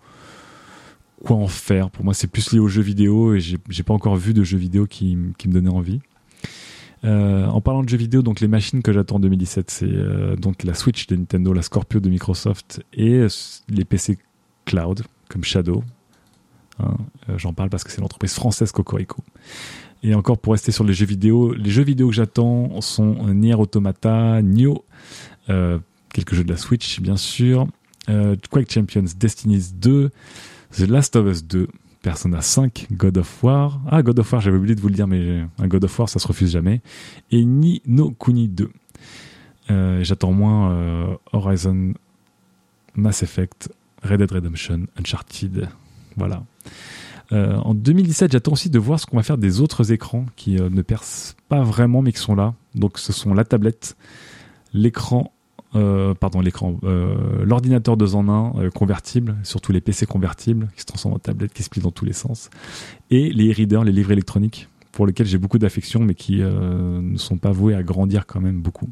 quoi en faire. Pour moi, c'est plus lié aux jeux vidéo et j'ai pas encore vu de jeux vidéo qui, me donnaient envie. Euh, en parlant de jeux vidéo, donc les machines que j'attends en 2017, c'est euh, donc la Switch de Nintendo, la Scorpio de Microsoft et les PC cloud comme Shadow. Hein, j'en parle parce que c'est l'entreprise française Cocorico. Et encore pour rester sur les jeux vidéo, les jeux vidéo que j'attends sont Nier Automata, Nioh, euh, quelques jeux de la Switch bien sûr, euh, Quake Champions, Destiny 2, The Last of Us 2, Persona 5, God of War. Ah, God of War, j'avais oublié de vous le dire, mais un God of War, ça se refuse jamais. Et Ni no Kuni 2. Euh, j'attends moins euh, Horizon, Mass Effect, Red Dead Redemption, Uncharted. Voilà. Euh, en 2017, j'attends aussi de voir ce qu'on va faire des autres écrans qui ne percent pas vraiment mais qui sont là. Donc ce sont la tablette, l'écran, euh, pardon l'écran, l'ordinateur 2 en 1 convertible, surtout les PC convertibles qui se transforment en tablette, qui se plient dans tous les sens, et les e-readers, les livres électroniques pour lesquels j'ai beaucoup d'affection mais qui ne sont pas voués à grandir quand même beaucoup.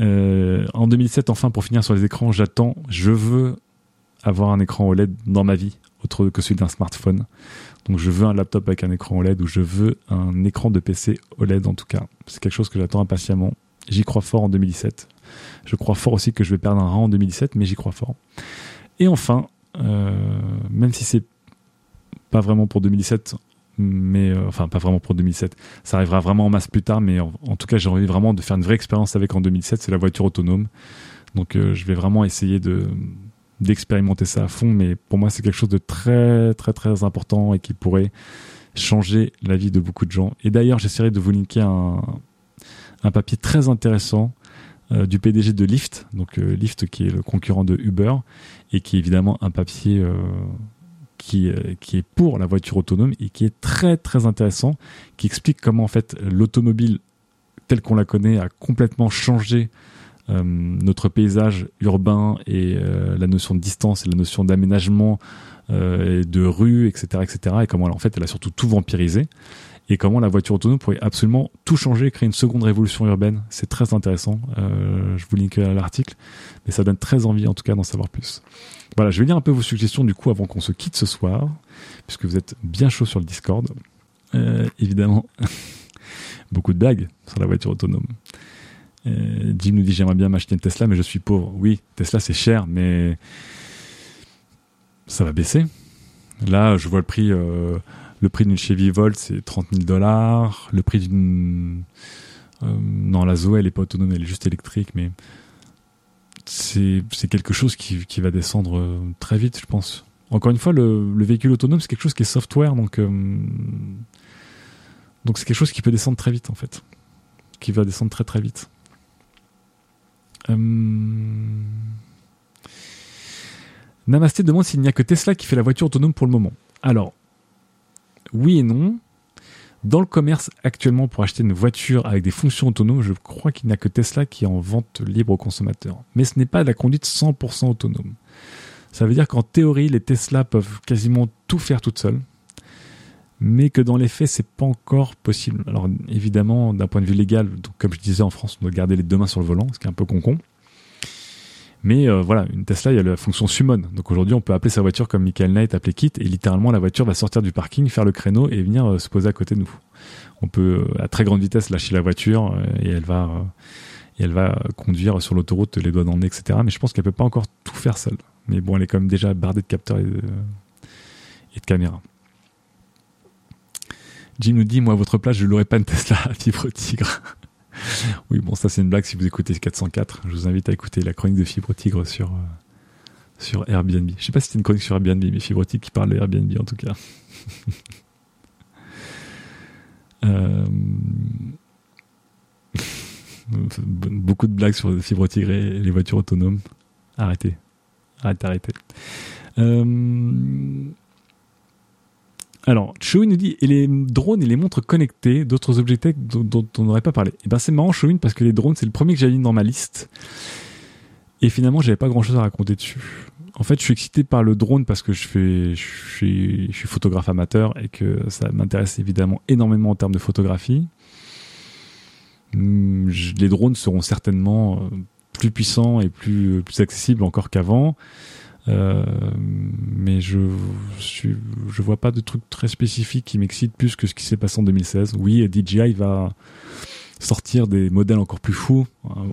en 2007, enfin, pour finir sur les écrans, j'attends, je veux avoir un écran OLED dans ma vie autre que celui d'un smartphone. Donc je veux un laptop avec un écran OLED ou je veux un écran de PC OLED en tout cas. C'est quelque chose que j'attends impatiemment. J'y crois fort en 2017. Je crois fort aussi que je vais perdre un rang en 2017, mais j'y crois fort. Et enfin, euh, même si c'est pas vraiment pour 2017, mais euh, enfin pas vraiment pour 2007, ça arrivera vraiment en masse plus tard, mais en, tout cas j'ai envie vraiment de faire une vraie expérience avec en 2007, c'est la voiture autonome. Donc euh, je vais vraiment essayer de d'expérimenter ça à fond, mais pour moi c'est quelque chose de très très très important et qui pourrait changer la vie de beaucoup de gens. Et d'ailleurs j'essaierai de vous linker un, un papier très intéressant euh, du PDG de Lyft, donc euh, Lyft qui est le concurrent de Uber, et qui est évidemment un papier euh, qui, qui est pour la voiture autonome et qui est très très intéressant, qui explique comment en fait l'automobile telle qu'on la connaît a complètement changé notre paysage urbain et la notion de distance et la notion d'aménagement de rue, etc., etc. Et comment en fait elle a surtout tout vampirisé et comment la voiture autonome pourrait absolument tout changer, créer une seconde révolution urbaine. C'est très intéressant. Euh, je vous linkerai l'article, mais ça donne très envie en tout cas d'en savoir plus. Voilà, je vais lire un peu vos suggestions du coup avant qu'on se quitte ce soir, puisque vous êtes bien chaud sur le Discord. Euh, évidemment, [LAUGHS] Beaucoup de blagues sur la voiture autonome. Euh, Jim nous dit j'aimerais bien m'acheter une Tesla, mais je suis pauvre. Oui, Tesla c'est cher, mais ça va baisser. Là, je vois le prix, le prix d'une Chevy Volt, c'est 30 000 dollars. Le prix d'une, euh, non, la Zoe, elle est pas autonome, elle est juste électrique, mais c'est quelque chose qui, qui va descendre euh, très vite, je pense. Encore une fois, le, le véhicule autonome, c'est quelque chose qui est software, donc euh, donc c'est quelque chose qui peut descendre très vite en fait, qui va descendre très très vite. Euh... Namasté demande s'il n'y a que Tesla qui fait la voiture autonome pour le moment. Alors, oui et non. Dans le commerce actuellement, pour acheter une voiture avec des fonctions autonomes, je crois qu'il n'y a que Tesla qui est en vente libre aux consommateurs. Mais ce n'est pas de la conduite 100% autonome. Ça veut dire qu'en théorie, les Tesla peuvent quasiment tout faire toutes seules, mais que dans les faits, c'est pas encore possible. Alors évidemment, d'un point de vue légal, donc, comme je disais en France, on doit garder les deux mains sur le volant, ce qui est un peu con-con. Mais euh, voilà, une Tesla, il y a la fonction summon. Donc aujourd'hui, on peut appeler sa voiture comme Michael Knight appelait Kit, et littéralement, la voiture va sortir du parking, faire le créneau et venir euh, se poser à côté de nous. On peut euh, à très grande vitesse lâcher la voiture et elle va et elle va conduire sur l'autoroute les doigts dans le nez, etc. Mais je pense qu'elle peut pas encore tout faire seule. Mais bon, elle est quand même déjà bardée de capteurs et de, caméras. Jim nous dit, moi, à votre place, je l'aurais pas une Tesla à fibre tigre. Oui, bon, ça, c'est une blague si vous écoutez 404. Je vous invite à écouter la chronique de fibre tigre sur, euh, Airbnb. Je sais pas si c'est une chronique sur Airbnb, mais fibre tigre qui parle de Airbnb en tout cas. [LAUGHS] euh... [LAUGHS] Beaucoup de blagues sur fibre tigre et les voitures autonomes. Arrêtez. Arrêtez, arrêtez. Euh... Alors, Showin nous dit, et les drones et les montres connectées, d'autres objets tech dont, on n'aurait pas parlé. Et ben c'est marrant, Showin, parce que les drones, c'est le premier que j'avais mis dans ma liste. Et finalement, j'avais pas grand chose à raconter dessus. En fait, je suis excité par le drone parce que je suis, photographe amateur et que ça m'intéresse évidemment énormément en termes de photographie. Les drones seront certainement plus puissants et plus, plus accessibles encore qu'avant. Euh, mais je, je vois pas de truc très spécifique qui m'excite plus que ce qui s'est passé en 2016. Oui, DJI va sortir des modèles encore plus fous,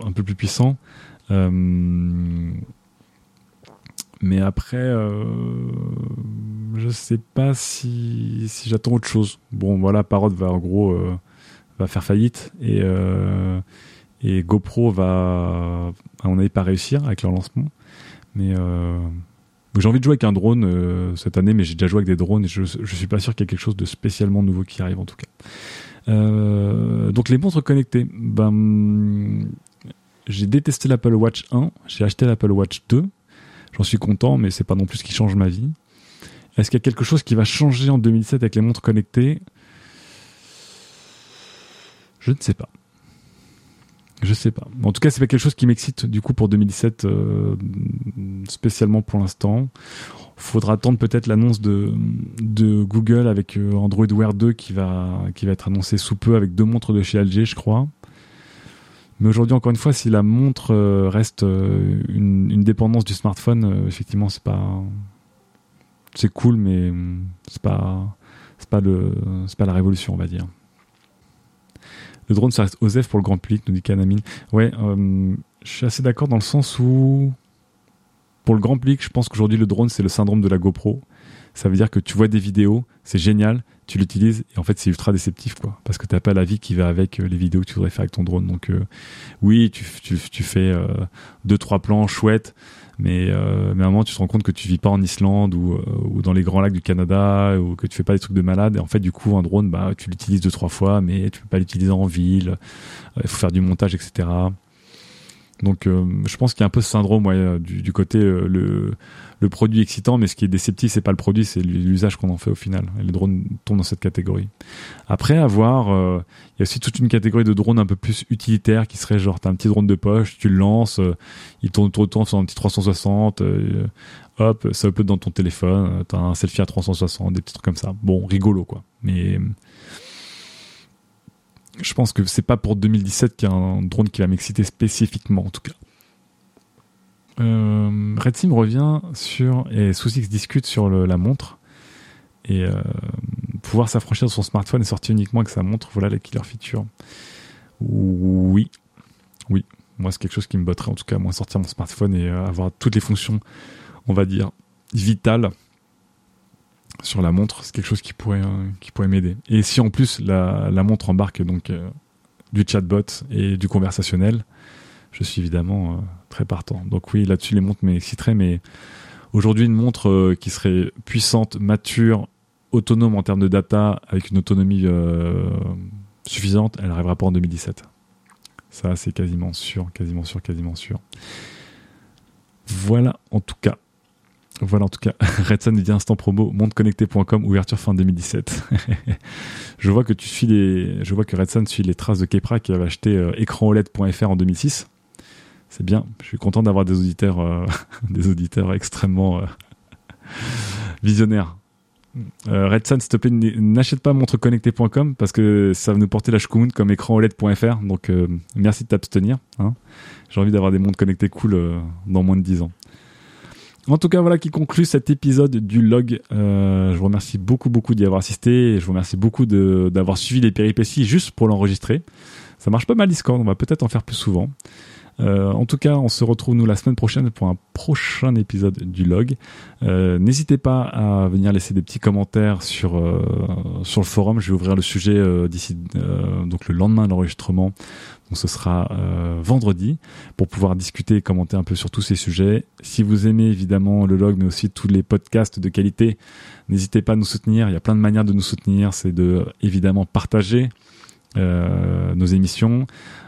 un, peu plus puissants. Euh, mais après, euh, je sais pas si, j'attends autre chose. Bon, voilà, Parrot va en gros euh, va faire faillite et et GoPro va, à mon pas réussir avec leur lancement. Euh, j'ai envie de jouer avec un drone euh, cette année, mais j'ai déjà joué avec des drones et je, je suis pas sûr qu'il y ait quelque chose de spécialement nouveau qui arrive en tout cas. Euh, donc les montres connectées, ben j'ai détesté l'Apple Watch 1, j'ai acheté l'Apple Watch 2. J'en suis content, mais c'est pas non plus ce qui change ma vie. Est-ce qu'il y a quelque chose qui va changer en 2007 avec les montres connectées? Je ne sais pas. Je sais pas. En tout cas, c'est pas quelque chose qui m'excite du coup pour 2017 euh, spécialement pour l'instant. Faudra attendre peut-être l'annonce de, Google avec euh, Android Wear 2 qui va qui va être annoncé sous peu avec deux montres de chez LG, je crois. Mais aujourd'hui, encore une fois, si la montre euh, reste une, une, dépendance du smartphone, effectivement, c'est pas c'est cool, mais c'est pas pas c'est pas la révolution, on va dire. Le drone, ça reste OSEF pour le grand public, nous dit Kanamine. Ouais, euh, je suis assez d'accord dans le sens où, pour le grand public, je pense qu'aujourd'hui, le drone, c'est le syndrome de la GoPro. Ça veut dire que tu vois des vidéos, c'est génial, tu l'utilises, et en fait, c'est ultra déceptif, quoi. Parce que t'as pas la vie qui va avec les vidéos que tu voudrais faire avec ton drone. Donc, euh, oui, tu, tu, tu fais euh, deux, trois plans chouettes, mais, euh, mais à un moment tu te rends compte que tu vis pas en Islande ou, euh, ou dans les grands lacs du Canada ou que tu fais pas des trucs de malade. Et en fait du coup un drone bah tu l'utilises deux trois fois mais tu peux pas l'utiliser en ville. Il euh, faut faire du montage etc donc euh, je pense qu'il y a un peu ce syndrome ouais, du, côté euh, le, produit excitant, mais ce qui est déceptif, c'est pas le produit, c'est l'usage qu'on en fait au final. Les drones tombent dans cette catégorie. Après, avoir, euh, il y a aussi toute une catégorie de drones un peu plus utilitaires qui serait genre t'as un petit drone de poche, tu le lances, euh, il tourne autour de toi sur un petit 360, euh, hop, ça upload dans ton téléphone, t'as un selfie à 360, des petits trucs comme ça. Bon, rigolo quoi. Mais je pense que c'est pas pour 2017 qu'il y a un drone qui va m'exciter spécifiquement en tout cas. Euh, Red Sim revient sur et Sous discute sur la montre et euh, pouvoir s'affranchir de son smartphone et sortir uniquement avec sa montre, voilà la killer feature. Oui, oui. Moi, c'est quelque chose qui me botterait en tout cas, moi, sortir mon smartphone et euh, avoir toutes les fonctions, on va dire, vitales sur la montre. C'est quelque chose qui pourrait, euh, qui pourrait m'aider. Et si en plus la, montre embarque donc euh, du chatbot et du conversationnel, je suis évidemment très partant. Donc oui, là-dessus, les montres m'exciteraient, mais aujourd'hui, une montre qui serait puissante, mature, autonome en termes de data, avec une autonomie suffisante, elle n'arrivera pas en 2017. Ça, c'est quasiment sûr, quasiment sûr, quasiment sûr. Voilà, en tout cas. Voilà, en tout cas. [LAUGHS] Redson dit instant promo, mondeconnecté.com, ouverture fin 2017. [LAUGHS] je vois que tu suis les, je vois que Redson suit les traces de Kepra qui avait acheté euh, écranoled.fr en 2006. C'est bien. Je suis content d'avoir des auditeurs, euh, [LAUGHS] des auditeurs extrêmement euh, visionnaires. Euh, Red Sun, s'il te plaît, n'achète pas montreconnecté.com parce que ça va nous porter la choukoun comme écran OLED.fr. Donc, merci de t'abstenir. Hein. J'ai envie d'avoir des montres connectées cool dans moins de 10 ans. En tout cas, voilà qui conclut cet épisode du log. je vous remercie beaucoup, beaucoup d'y avoir assisté. Je vous remercie beaucoup d'avoir suivi les péripéties juste pour l'enregistrer. Ça marche pas mal Discord, on va peut-être en faire plus souvent. Euh, en tout cas, on se retrouve nous la semaine prochaine pour un prochain épisode du log. Euh, n'hésitez pas à venir laisser des petits commentaires sur euh, sur le forum. Je vais ouvrir le sujet d'ici donc le lendemain de l'enregistrement. Donc ce sera vendredi pour pouvoir discuter et commenter un peu sur tous ces sujets. Si vous aimez évidemment le log, mais aussi tous les podcasts de qualité, n'hésitez pas à nous soutenir. Il y a plein de manières de nous soutenir. C'est de évidemment partager nos émissions.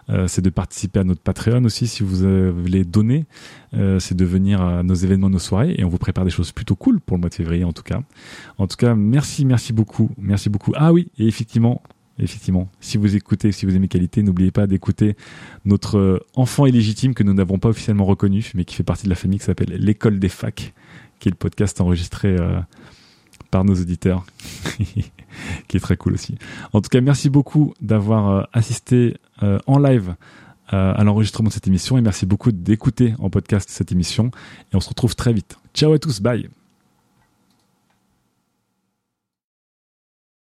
Euh, c'est de participer à notre Patreon aussi si vous voulez donner. Euh, c'est de venir à nos événements, nos soirées et on vous prépare des choses plutôt cool pour le mois de février en tout cas. En tout cas, merci, merci beaucoup, merci beaucoup. Ah oui, et effectivement, effectivement, si vous écoutez, si vous aimez qualité, n'oubliez pas d'écouter notre euh, enfant illégitime que nous n'avons pas officiellement reconnu, mais qui fait partie de la famille qui s'appelle l'école des facs, qui est le podcast enregistré par nos auditeurs, [LAUGHS] qui est très cool aussi. En tout cas, merci beaucoup d'avoir assisté euh, en live euh, à l'enregistrement de cette émission et merci beaucoup d'écouter en podcast cette émission et on se retrouve très vite. Ciao à tous, bye